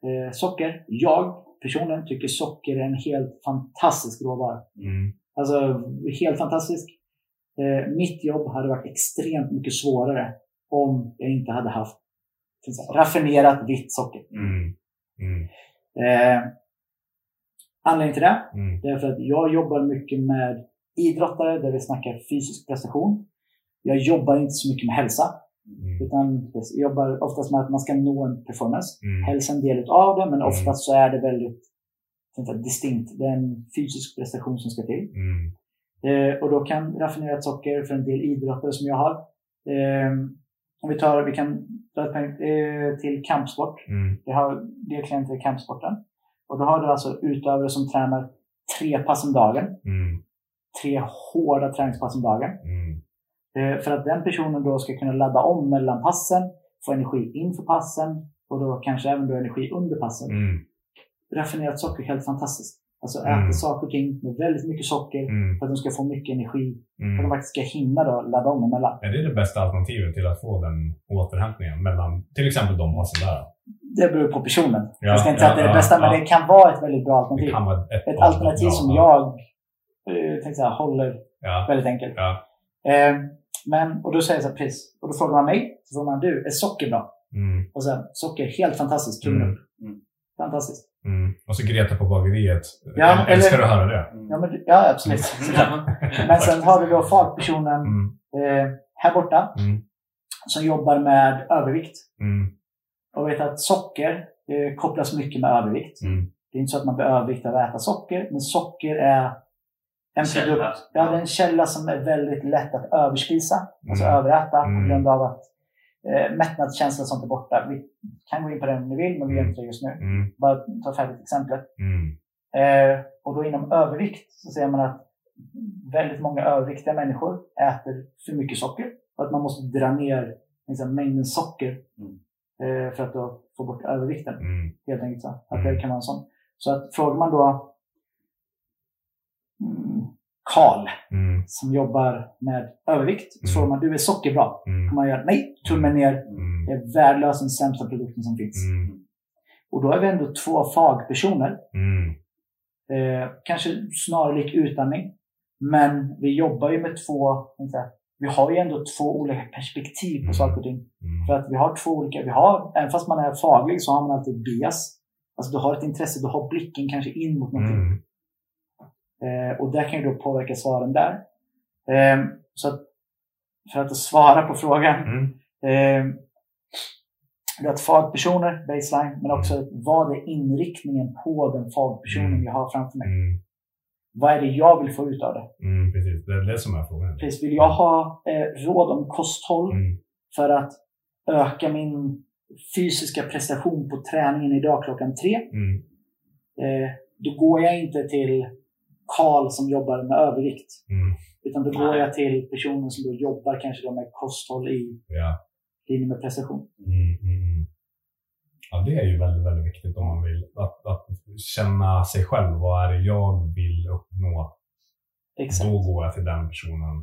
Eh, socker, jag personligen tycker socker är en helt fantastisk råvara. Mm. Alltså helt fantastisk. Eh, mitt jobb hade varit extremt mycket svårare om jag inte hade haft raffinerat vitt socker. Mm. Mm. Eh, anledningen till det Mm. det är för att jag jobbar mycket med idrottare där vi snackar fysisk prestation. Jag jobbar inte så mycket med hälsa. Mm. Utan jag jobbar oftast med att man ska nå en performance. Mm. Hälsa är en del av det, men Mm. oftast så är det väldigt inte, distinkt. Det är en fysisk prestation som ska till. Mm. Eh, och då kan raffinerat socker för en del idrottare som jag har. Eh, om vi tar, vi kan ta ett eh, till kampsport. Mm. Jag har del klienter i kampsporten. Och då har du alltså utövare som tränar tre pass om dagen. Mm. Tre hårda träningspass om dagen. Mm. Eh, för att den personen då ska kunna ladda om mellan passen, få energi inför passen och då kanske även då energi under passen. Mm. Raffinerat socker är helt fantastiskt. Alltså Mm. äta saker och ting med väldigt mycket socker Mm. för att de ska få mycket energi. För att de Mm. faktiskt ska hinna då ladda om emellan. Är det det bästa alternativet till att få den återhämtningen mellan till exempel de passen där? Det beror på personen. Ja, jag ska inte säga att det är det ja, bästa, ja, men ja. det kan vara ett väldigt bra Det alternativ. kan vara ett, Ett alternativ bra, som ja. jag eh, tänkte säga, håller Ja. väldigt enkelt. Ja. Eh, men, och då säger jag så här, precis. Och då frågar man mig, så frågar man du, är socker bra? Mm. Och sen, socker, helt fantastiskt, tummen Mm. upp. Mm. Fantastiskt. Mm. Och så Greta på bageriet. Ja, Jag älskar eller- att höra det. Mm. Ja, men, ja absolut. Men sen har du då fagpersonen Mm. eh, här borta Mm. som jobbar med övervikt. Mm. Och vet att socker eh, kopplas mycket med övervikt. Mm. Det är inte så att man blir överviktad av att äta socker, men socker är en Källa. produkt. Ja, det är en källa som är väldigt lätt att överspisa, alltså Mm. överäta på Mm. grund av att eh, mättnadskänslan sånt är borta. Vi kan gå in på den om ni vill, men vi gör inte det just nu. Mm. Bara ta färdigt exemplet. Mm. Eh, och då inom övervikt så ser man att väldigt många överviktiga människor äter för mycket socker. Och att man måste dra ner liksom, mängden socker Mm. eh, för att då få bort övervikten. Mm. Helt enkelt så. Att Mm. det kan vara en sån. Så att frågar man då Karl Mm. som jobbar med övervikt. Så Mm. frågar man, du är sockerbra? Mm. Man göra, nej, tummen ner. Mm. Det är värdelöst den sämsta produkten som finns. Mm. Och då är vi ändå två fagpersoner Mm. Eh, kanske snarlik utandning. Men vi jobbar ju med två inte, vi har ju ändå två olika perspektiv på Mm. saker och ting. För att vi har två olika, vi har, även fast man är faglig så har man alltid bias. Alltså du har ett intresse, du har blicken kanske in mot någonting. Mm. Eh, och det kan ju då påverka svaren där. Eh, så att, för att svara på frågan. Mm. Eh, du har ett fagpersoner, baseline, men också vad är inriktningen på den fagpersonen Mm. jag har framför mig? Mm. Vad är det jag vill få ut av det? Mm. Precis, det är det som är frågan. Precis, vill jag ha eh, råd om kosthåll Mm. för att öka min fysiska prestation på träningen idag klockan tre? Mm. Eh, då går jag inte till Karl som jobbar med övervikt. Mm. Utan då går jag till personen som då jobbar kanske då med kosthåll i Ja. linje med prestation. Mm, mm, mm. Ja, det är ju väldigt, väldigt viktigt om man vill att, att känna sig själv. Vad är det jag vill uppnå? Exakt. Då går jag till den personen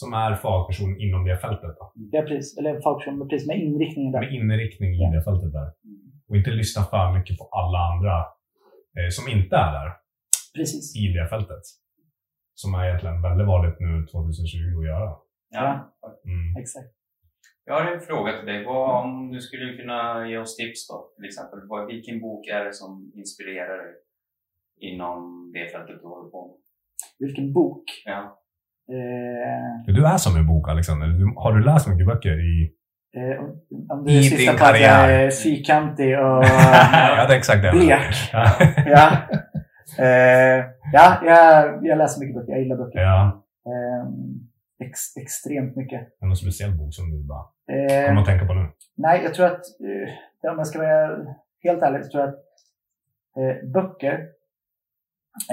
som är fagperson inom det fältet. Då. Ja, precis. Eller fagperson, men precis med inriktningen där. Med inriktning i Ja. det fältet där. Och inte lyssna för mycket på alla andra eh, som inte är där Precis. i det fältet. Som är egentligen väldigt vanligt nu 2020 att göra. Ja. Mm. Exakt. Jag har en fråga till dig. Vad, om du skulle kunna ge oss tips då, till exempel. Vad, vilken bok är det som inspirerar dig inom det fältet du håller på med? Vilken bok? Ja. Eh, Du är som en bok, Alexander. Du, har du läst mycket böcker i... eh, om- du I syftar din karriär. är fyrkantig och ja, det är exakt det. blek. Ja. Ja. Eh, ja, jag, jag läser mycket böcker. Jag gillar böcker. ja. Eh, ex, extremt mycket. Är det någon speciell bok som du bara Eh, kommer att tänka på nu? Nej, jag tror att, eh, om jag ska vara helt ärlig, så tror jag att eh, böcker,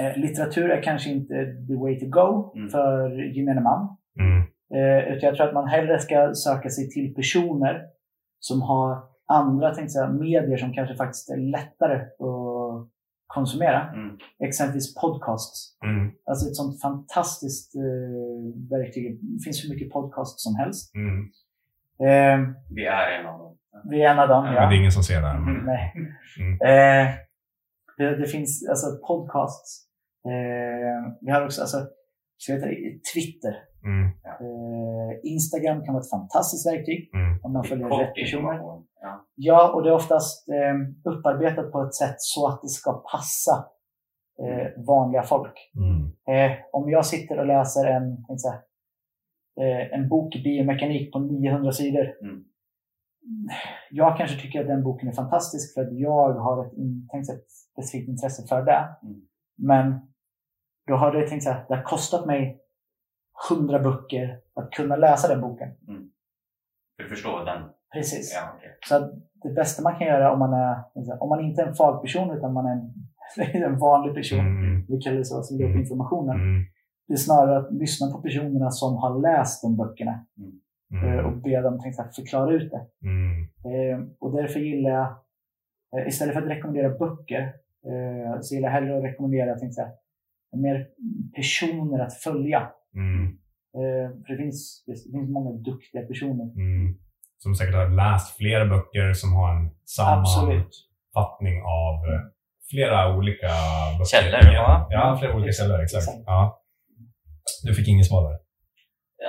eh, litteratur är kanske inte the way to go Mm. för gemene man. Mm. Eh, utan jag tror att man hellre ska söka sig till personer som har andra tänkte jag, säga, medier som kanske faktiskt är lättare att konsumera. Mm. Exempelvis podcasts. Mm. Alltså ett sånt fantastiskt eh, verktyg. Det finns hur mycket podcasts som helst. Mm. Eh, Vi är en av dem. vi är en av dem. Men ja. det är ingen som ser det här. Men... Mm. Nej. Mm. Eh, det, det finns alltså podcasts. Eh, vi har också alltså, så heter det, Twitter. Mm. Eh, Instagram kan vara ett fantastiskt verktyg om man följer rätt personer. Ja. Ja, och det är oftast eh, upparbetat på ett sätt så att det ska passa eh, vanliga folk. Mm. Eh, om jag sitter och läser en, säga, eh, en bok i biomekanik på 900 sidor. Mm. Jag kanske tycker att den boken är fantastisk för att jag har ett, tänkte säga, ett specifikt intresse för det. Mm. Men då har det, tänkt säga, det har kostat mig 100 böcker att kunna läsa den boken. Du förstår den? Precis. Ja, okej. Så det bästa man kan göra om man, är, om man inte är en fagperson utan man är en, en vanlig person, Mm. vi kallar det så, som på Mm. informationen. Mm. Det är snarare att lyssna på personerna som har läst de böckerna eh, och Mm. be dem tänkte förklara ut det. Mm. Eh, och därför gillar jag, eh, istället för att rekommendera böcker, eh, så gillar jag hellre att rekommendera tänkte mer personer att följa. Mm. Eh, för det finns, det finns många duktiga personer. Mm. Som säkert har läst flera böcker som har en sammanfattning av eh, flera olika böcker. Källor, Ja, va? ja flera olika Exakt, källor. Exakt. Ja. Du fick inget svar där.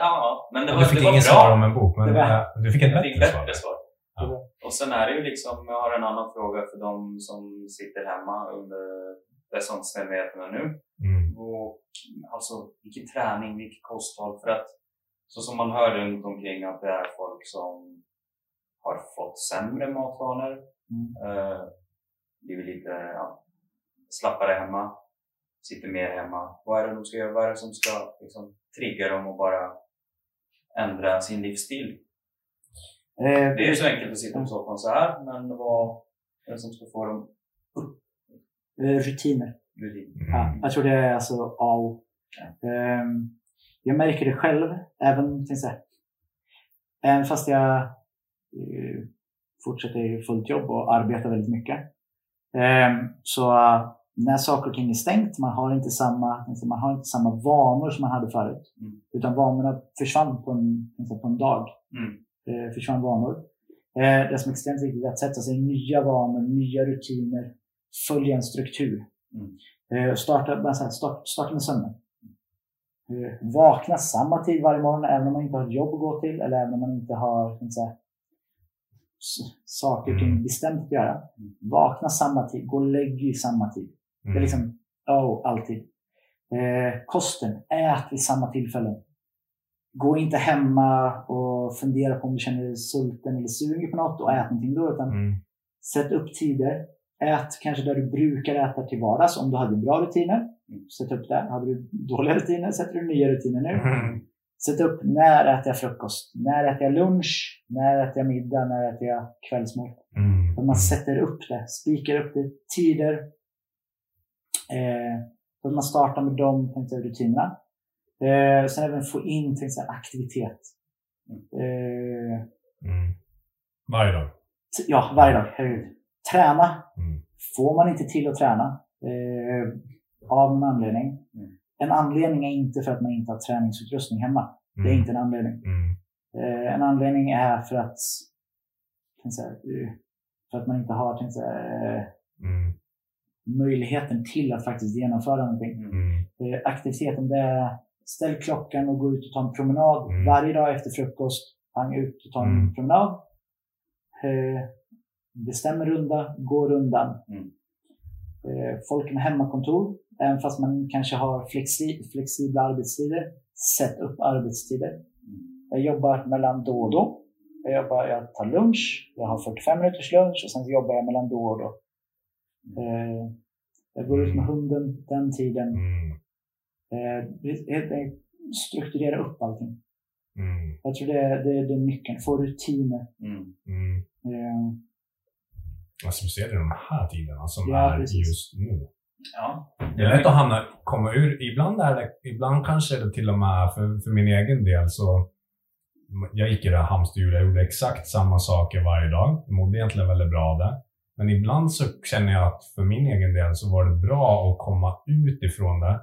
Ja, men det var, Du fick det var inget bra. svar om en bok, men Det var- eh, du fick ett bättre svar. Ja. Och sen är det ju liksom, jag har en annan fråga för de som sitter hemma under säsongsmedvetna nu. Mm. Och, alltså vilken träning, vilket kosthåll. För att så som man hör runt omkring att det är folk som har fått sämre matvanor. Mm. Eh, blivit lite ja, slappare hemma. Sitter mer hemma. Vad är det de ska göra? Vad är det som ska liksom, trigga dem och bara ändra sin livsstil? Eh, Det är ju så enkelt att sitta på soffan så här, men vad är det som ska få dem eh, rutiner. rutin? Ja, jag tror det är alltså A och O. Jag märker det själv, även, fast jag eh, fortsätter i fullt jobb och arbetar väldigt mycket. Ehm, Så när saker och ting är stängt, man har inte samma, jag, man har inte samma vanor som man hade förut. Mm. Utan vanorna försvann på en, på en dag. Mm. Eh, Försvann vanor. Eh, Det som är extremt viktigt är att sätta sig i nya vanor, nya rutiner, följa en struktur. Mm. Starta, bara så här, start, starta med sömnen. Eh, Vakna samma tid varje morgon även om man inte har ett jobb att gå till eller även om man inte har inte säga, saker Mm. bestämt att göra. Vakna samma tid, gå och lägg i samma tid. Det är Mm. liksom, oh, alltid. Eh, kosten, ät vid samma tillfällen. Gå inte hemma och fundera på om du känner dig sulten eller sugen på något och ät någonting då. Utan Mm. Sätt upp tider. Ät kanske där du brukar äta till vardags om du hade bra rutiner. Sätt upp där. Hade du dåliga rutiner sätter du nya rutiner nu. Mm. Sätt upp när äter jag frukost? När äter jag lunch? När äter jag middag? När äter jag kvällsmål? Mm. Man sätter upp det, spikar upp det, tider. Eh, man startar med de tänkte rutinerna. Eh, sen även få in tänkte aktivitet. Eh, Mm. Varje dag. ja, varje dag. herregud. Träna. Mm. Får man inte till att träna eh, av någon anledning. Mm. En anledning är inte för att man inte har träningsutrustning hemma. Det är Mm. inte en anledning. Mm. Eh, en anledning är för att, säga, eh, för att man inte har säga, eh, Mm. möjligheten till att faktiskt genomföra någonting. Eh, aktiviteten det är ställ klockan och gå ut och ta en promenad Mm. varje dag efter frukost. Pang ut och ta en Mm. promenad. Eh, bestäm en runda, gå rundan. Mm. Eh, folk med hemmakontor, även fast man kanske har flexi- flexibla arbetstider, sätt upp arbetstider. Jag jobbar mellan då och då. Jag, jobbar, jag tar lunch, jag har 45 minuters lunch och sen jobbar jag mellan då och då. Eh, jag går ut med hunden den tiden. Eh, helt enkelt strukturera upp allting. Mm. Jag tror det är, det, är- är nyckeln. Få rutiner. Mm. Mm. Eh, Alltså, i de här tiderna som Ja, är precis. just nu. Ja. Det är lätt att hamna, komma ur. Ibland, är det, ibland kanske det till och med, för, för min egen del så, jag gick i det här hamsterhjulet, jag gjorde exakt samma saker varje dag. Jag mådde egentligen väldigt bra av det. Men ibland så känner jag att för min egen del så var det bra att komma ut ifrån det.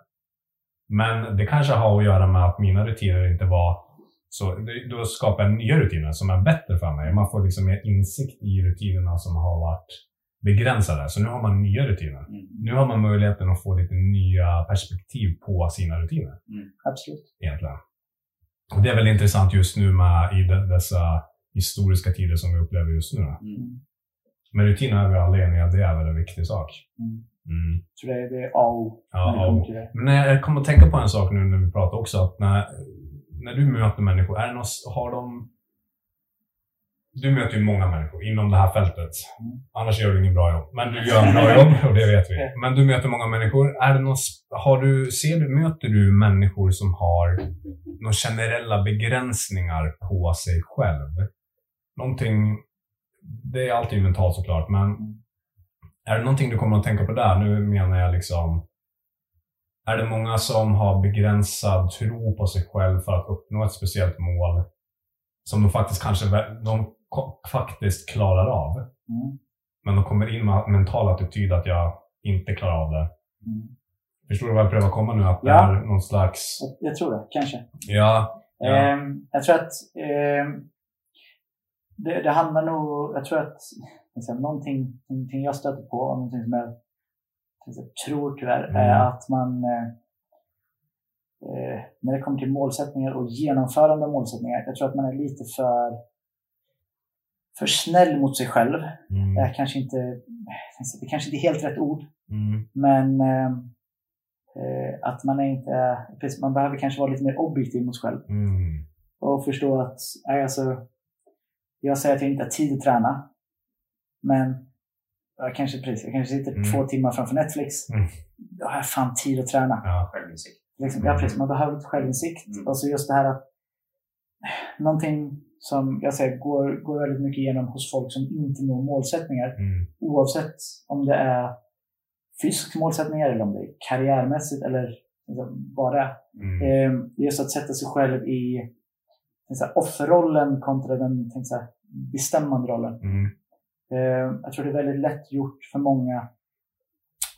Men det kanske har att göra med att mina rutiner inte var så då skapar jag nya rutiner som är bättre för mig. Man får liksom mer insikt i rutinerna som har varit begränsade. Så nu har man nya rutiner. Mm. Nu har man möjligheten att få lite nya perspektiv på sina rutiner absolut. egentligen. Och det är väldigt intressant just nu med i de, dessa historiska tider som vi upplever just nu. Mm. Men rutiner är vi alla eniga, det är väl en viktig sak. Mm. Mm. Så det, är- det är A när det Ja, det. men jag kommer att tänka på en sak nu när vi pratar också. Att när, när du möter människor, är det något, har de... Du möter ju många människor inom det här fältet. Mm. Annars gör du ingen bra jobb. Men du gör en bra jobb och det vet vi. Men du möter många människor. Är det något, har du, ser du, möter du människor som har några generella begränsningar på sig själv? Någonting, det är alltid mentalt såklart, men är det någonting du kommer att tänka på där? Nu menar jag liksom är det många som har begränsad tro på sig själv för att uppnå ett speciellt mål som de faktiskt kanske de faktiskt klarar av? Mm. Men de kommer in med mental attityd att jag inte klarar av det. Mm. Förstår du vad jag prövar komma nu? Att det Ja. är någon slags... Jag, jag tror det, kanske. Ja. ja. Ehm, jag tror att ehm, det, det handlar nog, jag tror att liksom, någonting, någonting jag stöter på, och någonting som jag, som jag tror tyvärr, är Mm. att man eh, eh, när det kommer till målsättningar och genomförande av målsättningar, jag tror att man är lite för för snäll mot sig själv. Mm. Det är kanske inte, det kanske inte är helt rätt ord, Mm. men eh, eh, att man är inte, man behöver kanske vara lite mer objektiv mot sig själv Mm. och förstå att alltså, jag säger att jag inte har tid att träna. Men jag kanske, precis, jag kanske sitter Mm. två timmar framför Netflix. Mm. Då har jag fan tid att träna. Ja. Självinsikt. Liksom, ja, precis, man behöver självinsikt. Mm. Och så just det här att någonting som jag säger går, går väldigt mycket igenom hos folk som inte når målsättningar. Mm. Oavsett om det är fysiska målsättningar eller om det är karriärmässigt eller liksom är. Mm. Eh, just att sätta sig själv i offerrollen kontra den säga, bestämmande rollen. Mm. Eh, jag tror det är väldigt lätt gjort för många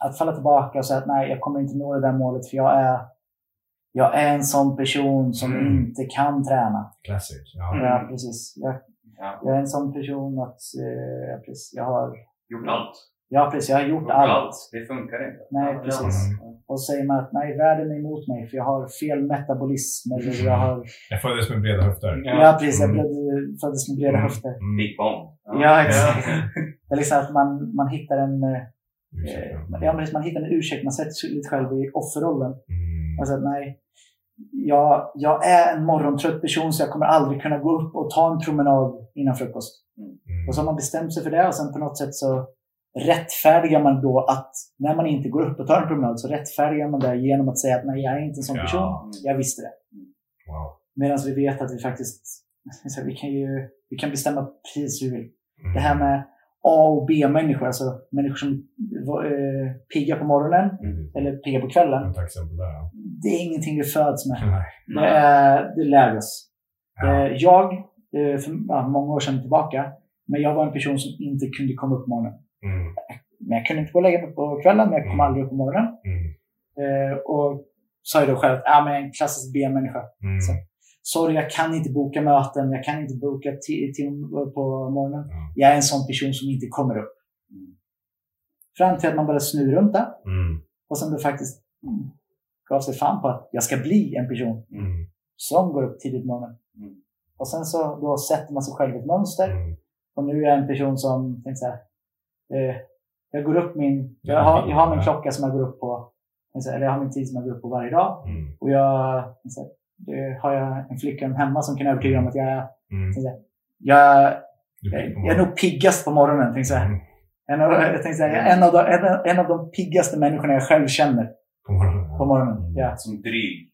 att falla tillbaka och säga att nej, jag kommer inte nå det där målet för jag är, jag är en sån person som Mm. inte kan träna. Classic. Ja. Mm. Ja, precis. Jag, Ja. jag är en sån person att eh, ja, precis, jag har Gjort allt. Ja, precis. Jag har gjort Gjort allt. allt. Det funkar inte. Nej, Ja, precis. är- Och så säger man att nej, världen är emot mig för jag har fel metabolism eller jag har... Jag föddes med breda höfter. Ja. Ja, precis. Jag Mm. föddes med breda Mm. höfter. Mm. Big bomb. Ja, exakt. Det är liksom att man, man hittar en... eh, Ursäkta. Ja, men man hittar en ursäkt. Man sätter sig lite själv i offerrollen. Mm. Alltså nej, jag, jag är en morgontrött person så jag kommer aldrig kunna gå upp och ta en promenad innan frukost. Mm. Och så har man bestämt sig för det och sen på något sätt så rättfärdigar man då att när man inte går upp och tar en promenad så rättfärdigar man det genom att säga att nej, jag är inte en sån Ja. person. Jag visste det. Wow. Medan vi vet att vi faktiskt vi kan, ju, vi kan bestämma precis hur vi vill. Mm. Det här med A och B-människor, alltså människor som eh, piggar på morgonen Mm. eller piggar på kvällen. Där. Det är ingenting vi föds med. Nej. Det, är, det lär oss. Ja. Eh, Jag, eh, för många år sedan tillbaka, men jag var en person som inte kunde komma upp på morgonen. Mm. Men jag kunde inte gå och lägga mig på kvällen, men jag kom Mm. aldrig upp på morgonen. Mm. Eh, och sa då själv att men jag är en klassisk B-människa. Mm. Så. Sorry, jag kan inte boka möten, jag kan inte boka ti- tim på morgonen. Ja. Jag är en sån person som inte kommer upp. Mm. Fram till att man började snurra runt det Mm. och sen det faktiskt mm, gav sig fan på att jag ska bli en person Mm. som går upp tidigt på morgonen. Mm. Och sen så då sätter man sig själv i ett mönster. Mm. Och nu är jag en person som, tänkte så här, eh, jag går upp min, jag har, jag har min klocka som jag går upp på, eller jag har min tid som jag går upp på varje dag. Mm. Och jag, så här, det har jag en flicka hemma som kan övertyga om att jag, är- Mm. jag, jag, jag är nog piggast på morgonen. Tänkte här. Mm. En, av, jag tänkte här, en, av de, en, en av de piggaste människorna jag själv känner På morgonen. på morgonen. Mm. Ja. Som dryg.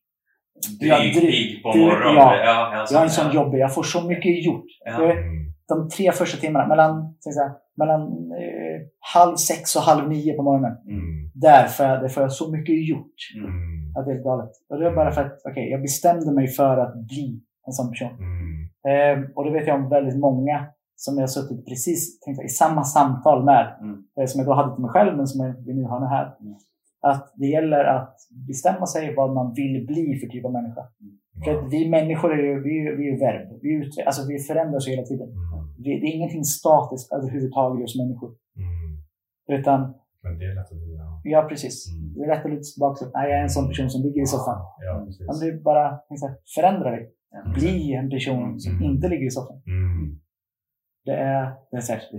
Ja, Dryg, dryg. pigg på Dryg, morgonen. ja. alltså, Jag är en sån ja. jobbig, jag får så mycket gjort. Ja. Det- Mm. de tre första timmarna, mellan, säga, mellan eh, halv sex och halv nio på morgonen. Mm. Där får jag, där får jag så mycket gjort Mm. Att det är helt galet. Och det var bara för att okej, jag bestämde mig för att bli en sån person. Mm. Eh, och det vet jag om väldigt många som jag suttit precis tänkte, i samma samtal med. Mm. Eh, som jag då hade till mig själv, men som jag, vi nu har här. Mm. Att det gäller att bestämma sig vad man vill bli för typ av människa. För att vi människor är ju, vi, är vi är verb. Vi, utve- alltså, vi förändras hela tiden. Mm. Vi, det är ingenting statiskt överhuvudtaget hos människor. Mm. Utan, Men det är lätt att ja. ja precis. Mm. Det är lätt att luta sig tillbaka nej jag är en sån person som ligger i soffan. Ja, precis. Men det är bara, liksom, förändra dig. Bli en person som Mm. inte ligger i soffan. Mm. Det är, det är säkert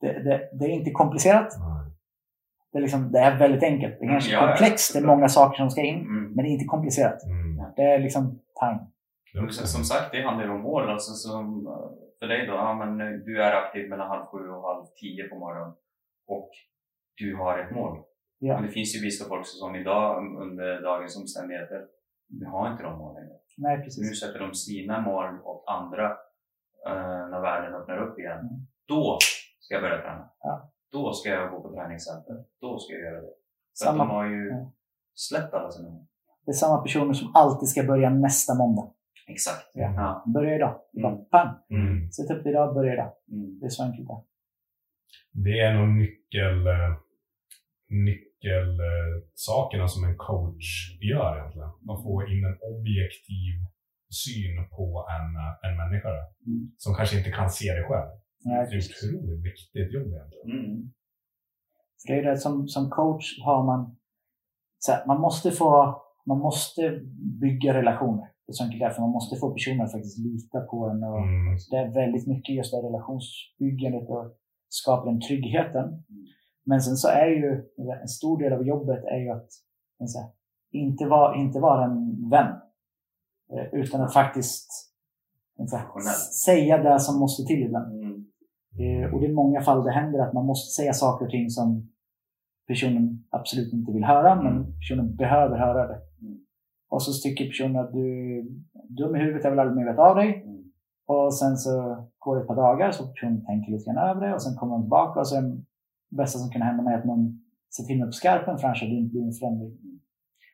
det, det, det, är inte komplicerat. Det är, liksom, det är väldigt enkelt. Det är kanske Ja, ja. komplext. Det är många saker som ska in. Mm. Men det är inte komplicerat. Mm. Det är liksom time. Men Som sagt, det handlar ju om mål. Alltså, som, eh, för dig då, ja, men eh, du är aktiv mellan halv sju och halv tio på morgonen och du har ett mål. Ja. Men det finns ju vissa folk som idag under dagens omständigheter, vi har inte de målen längre. Nej, Nu precis. sätter de sina mål åt andra eh, när världen öppnar upp igen. Mm. Då ska jag börja träna. Ja. Då ska jag gå på träningscenter. Då ska jag göra det. För Samma- att de har ju ja. släppt alla sina mål. Det är samma personer som alltid ska börja nästa måndag. Exakt. Ja. Ja. Börja idag. Mm. Pang! Mm. Sätt upp det idag, börja idag. Mm. Det är så enkelt det. Det är nog nyckel, eh, nyckelsakerna som en coach gör egentligen. Man får in en objektiv syn på en, en människa Mm. som kanske inte kan se det själv. Nej, det är ett otroligt viktigt jobb egentligen. Mm. För det är det, som, som coach har man, här, man måste få, man måste bygga relationer. Det är så enkelt därför man måste få personer att faktiskt lita på en. Och Mm. Det är väldigt mycket just det relationsbyggandet och skapa den tryggheten. Men sen så är ju en stor del av jobbet är ju att här, inte, vara, inte vara en vän. Eh, Utan att faktiskt Professionell. säga det som måste till ibland. Mm. Eh, Och det är i många fall det händer att man måste säga saker och ting som personen absolut inte vill höra, men personen behöver höra det. Mm. Och så tycker personen att du är dum i huvudet, jag vill aldrig mer veta av dig. Mm. Och sen så går det ett par dagar så personen tänker lite grann över det och sen kommer de tillbaka och är det bästa som kan hända med att någon ser till mig på skarpen för annars hade det inte en förändring.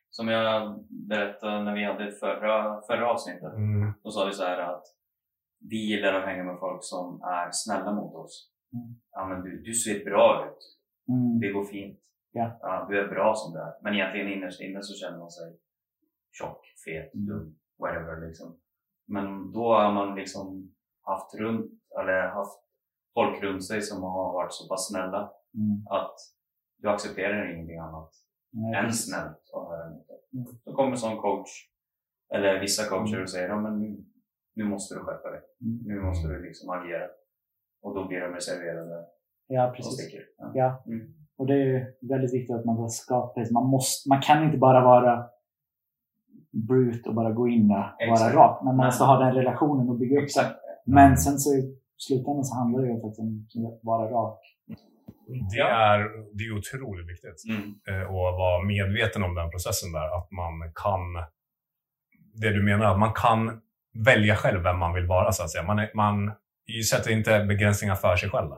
Som jag berättade när vi hade förra, förra avsnittet. Mm. Då sa vi så här att vi gillar att hänga med folk som är snälla mot oss. Mm. Ja, men du, du ser bra ut. Mm. Det går fint. Ja. du är bra som du är. Men egentligen innerst inne så känner man sig tjock, fet, Mm. dum, whatever liksom. Men då har man liksom haft runt, eller haft folk runt sig som har varit så pass snälla Mm. Att du accepterar ingenting annat Nej, än snällt och höra emot dig. Mm. Så kommer som coach, eller vissa coacher och säger ja, men nu, nu måste du skärpa dig. Mm. Nu måste du liksom agera. Och då blir de reserverade Ja, och precis. sticker. Ja. Ja. Mm. Och det är väldigt viktigt att man skapar man, måste, man kan inte bara vara brut och bara gå in och vara rak. Men man måste ha den relationen och bygga upp. Exakt. Men sen så i slutändan så handlar det ju faktiskt om att vara rak. Det är, det är otroligt viktigt. Mm. eh, och vara medveten om den processen där. Att man kan, det du menar, att man kan välja själv vem man vill vara så att säga. Man, är, man sätter inte begränsningar för sig själv.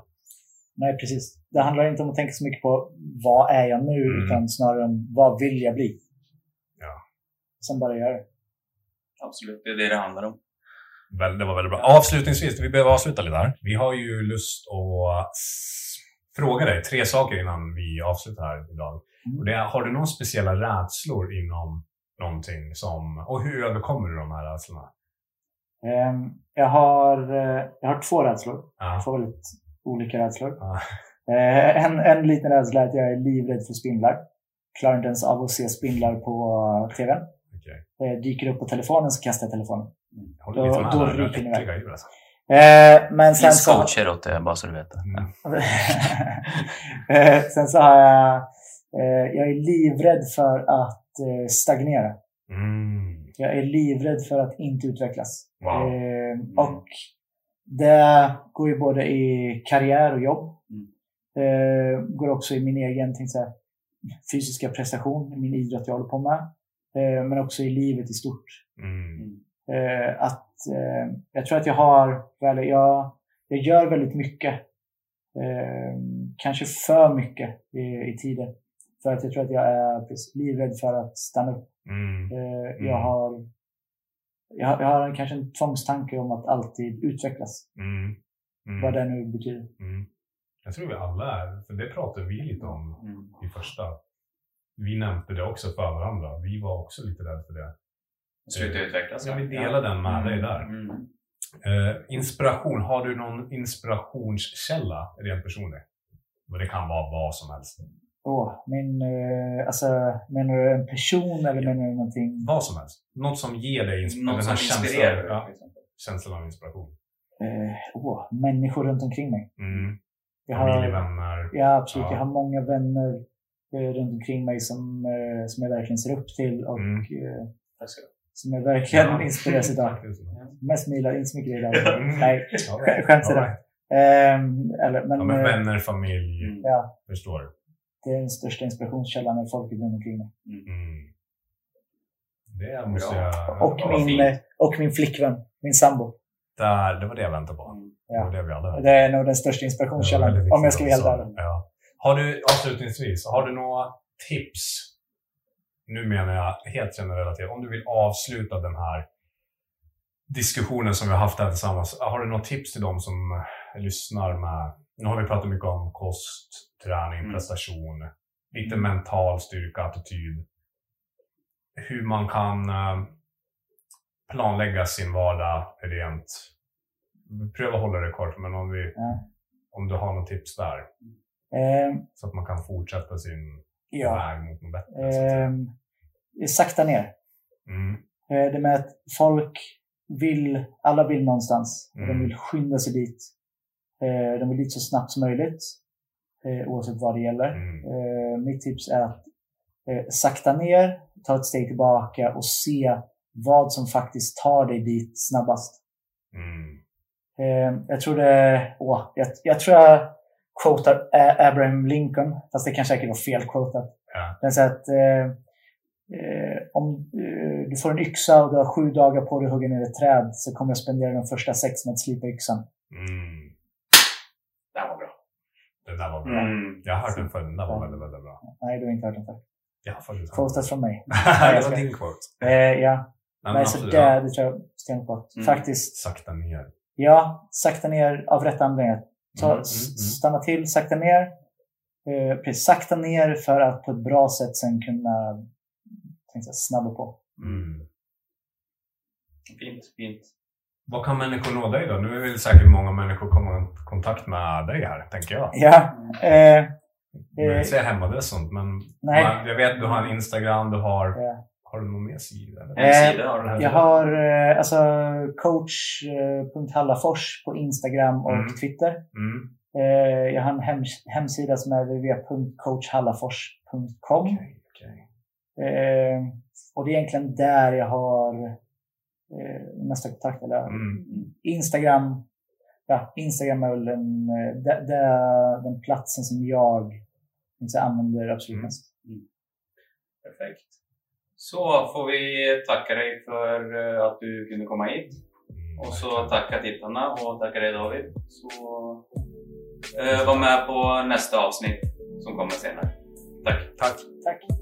Nej, precis. Det handlar inte om att tänka så mycket på vad är jag nu, Mm. utan snarare om vad vill jag bli. Ja. Sen bara göra det. Absolut, det är det det handlar om. Väl, det var väldigt bra. Avslutningsvis, vi behöver avsluta lite här. Vi har ju lust att fråga dig tre saker innan vi avslutar här idag. Mm. Och det är, har du några speciella rädslor inom någonting som, och hur överkommer du de här rädslorna? Ehm, Jag har, eh, jag har två rädslor. Ja. Två väldigt olika rädslor. Ja. Eh, En, en liten rädsla är att jag är livrädd för spindlar. Klarar inte ens av att se spindlar på tv. Okej. Eh, Dyker upp på telefonen så kastar jag telefonen. Jag håller Då- då ryker ni iväg. alltså. Eh, Men sen finns så... coacher åt det, bara så du vet. Mm. Eh, sen så har jag... eh, Jag är livrädd för att eh, stagnera. Mm. Jag är livrädd för att inte utvecklas. Wow. Eh, och det går ju både i karriär och jobb. Mm. Eh, går också i min egen tänkte jag, säga, fysiska prestation, i min idrott jag håller på med. Eh, men också i livet i stort. Mm. Eh, att, eh, jag tror att jag har, väl, jag, jag gör väldigt mycket. Eh, kanske för mycket i, i tiden. För att jag tror att jag är livrädd för att stanna upp. Mm. Eh, Mm. jag, har, jag, har- jag har kanske en tvångstanke om att alltid utvecklas. Mm. Mm. Vad det nu betyder. Mm. Jag tror vi alla är, för det pratade vi lite om Mm. i första. Vi nämnde det också för varandra. Vi var också lite rädda för det. Sluta utvecklas. Ja, vi delar den med dig där. Mm. Eh, inspiration. Har du någon inspirationskälla rent personligt? Och det kan vara vad som helst. Åh, min, eh, alltså, menar du en person eller menar du någonting? Vad som helst. Något som ger dig insp- Något den som här känslan, inspirerar ja, till exempel. känslan av inspiration. Eh, åh, människor runt omkring mig. Mm. Jag har, vänner. ja, absolut. Ja. Jag har många vänner runt omkring mig som, som jag verkligen ser upp till och Mm. Som jag verkligen Ja. inspireras. Faktiskt. Mest mila, inte så mycket idag. Mm. Nej, skämt åsido. Ehm, eller, men, Ja, men eh, vänner, familj. Mm. ja, Förstår. det är den största inspirationskällan är folket runt omkring mig. Mm. Det måste Bra. jag... Och, Ja, min, fint. eh, och min flickvän, min sambo. Där, det var det jag väntade på. Mm. Det var Ja. det vi hade. Det är nog den största Det var inspirationskällan, om jag ska vara helt ärlig. Ja. Har du, avslutningsvis, har du några tips? Nu menar jag helt genrelaterat. Om du vill avsluta den här diskussionen som vi har haft här tillsammans. Har du några tips till dem som lyssnar med? Nu har vi pratat mycket om kost, träning, Mm. prestation, lite mental styrka, attityd. Hur man kan eh, planlägga sin vardag rent. Pröva hålla det kort, men om, vi, Ja. om du har några tips där. Ehm, Så att man kan fortsätta sin ja. Ehm, sakta ner. Mm. Eh, Det med att folk vill, alla vill någonstans. Mm. De vill skynda sig dit. Eh, De vill dit så snabbt som möjligt. eh, Oavsett vad det gäller. Mm. Eh, Mitt tips är att eh, sakta ner, ta ett steg tillbaka och se vad som faktiskt tar dig dit snabbast. Mm. Eh, Jag tror det, åh, jag, jag tror jag quotar Abraham Lincoln, fast det kan säkert vara fel quotat. Ja. Den säger att eh, eh, om eh, du får en yxa och du har sju dagar på dig att hugga ner ett träd så kommer jag spendera de första sex med att slipa yxan. Mm. Det här var bra. Det där var bra. Mm. Jag har hört den förr. Den där var väldigt, väldigt bra. Nej, du har inte hört den förr. Jag har faktiskt hört Quotas från mig. den. det var din quote. Eh, ja, Nej, men Nej, så det, ja. det tror jag stenhårt på. Mm. Faktiskt. Sakta ner. Ja, sakta ner av rätt anledningar. Ta, Mm, mm, mm. Stanna till, sakta ner. Eh, precis, sakta ner för att på ett bra sätt sen kunna tänkte jag, snabba på. Mm. Fint, fint. Vad kan människor nå dig då? Nu vill säkert många människor komma i kontakt med dig här, tänker jag. Ja, eh, Jag vill Eh, inte säga hemadress och sånt, men Nej. jag vet du har en Instagram, du har... Ja. Har du någon mer sida? Har du. Jag har eh, alltså coach.hallafors på Instagram och Mm. Twitter. Mm. Eh, jag har en hems- hemsida som är www.coachhallafors.com. Okej, okej. Eh, och det är egentligen där jag har eh, mesta kontakt. Eller, Mm. Instagram, ja, Instagram är väl den, eh, det, den platsen som jag inte använder absolut Mm. mest. Perfekt. Så får vi tacka dig för eh, att du kunde komma hit. Och så tacka tittarna och tacka dig David. Så eh, var med på nästa avsnitt som kommer senare. Tack! Tack. Tack!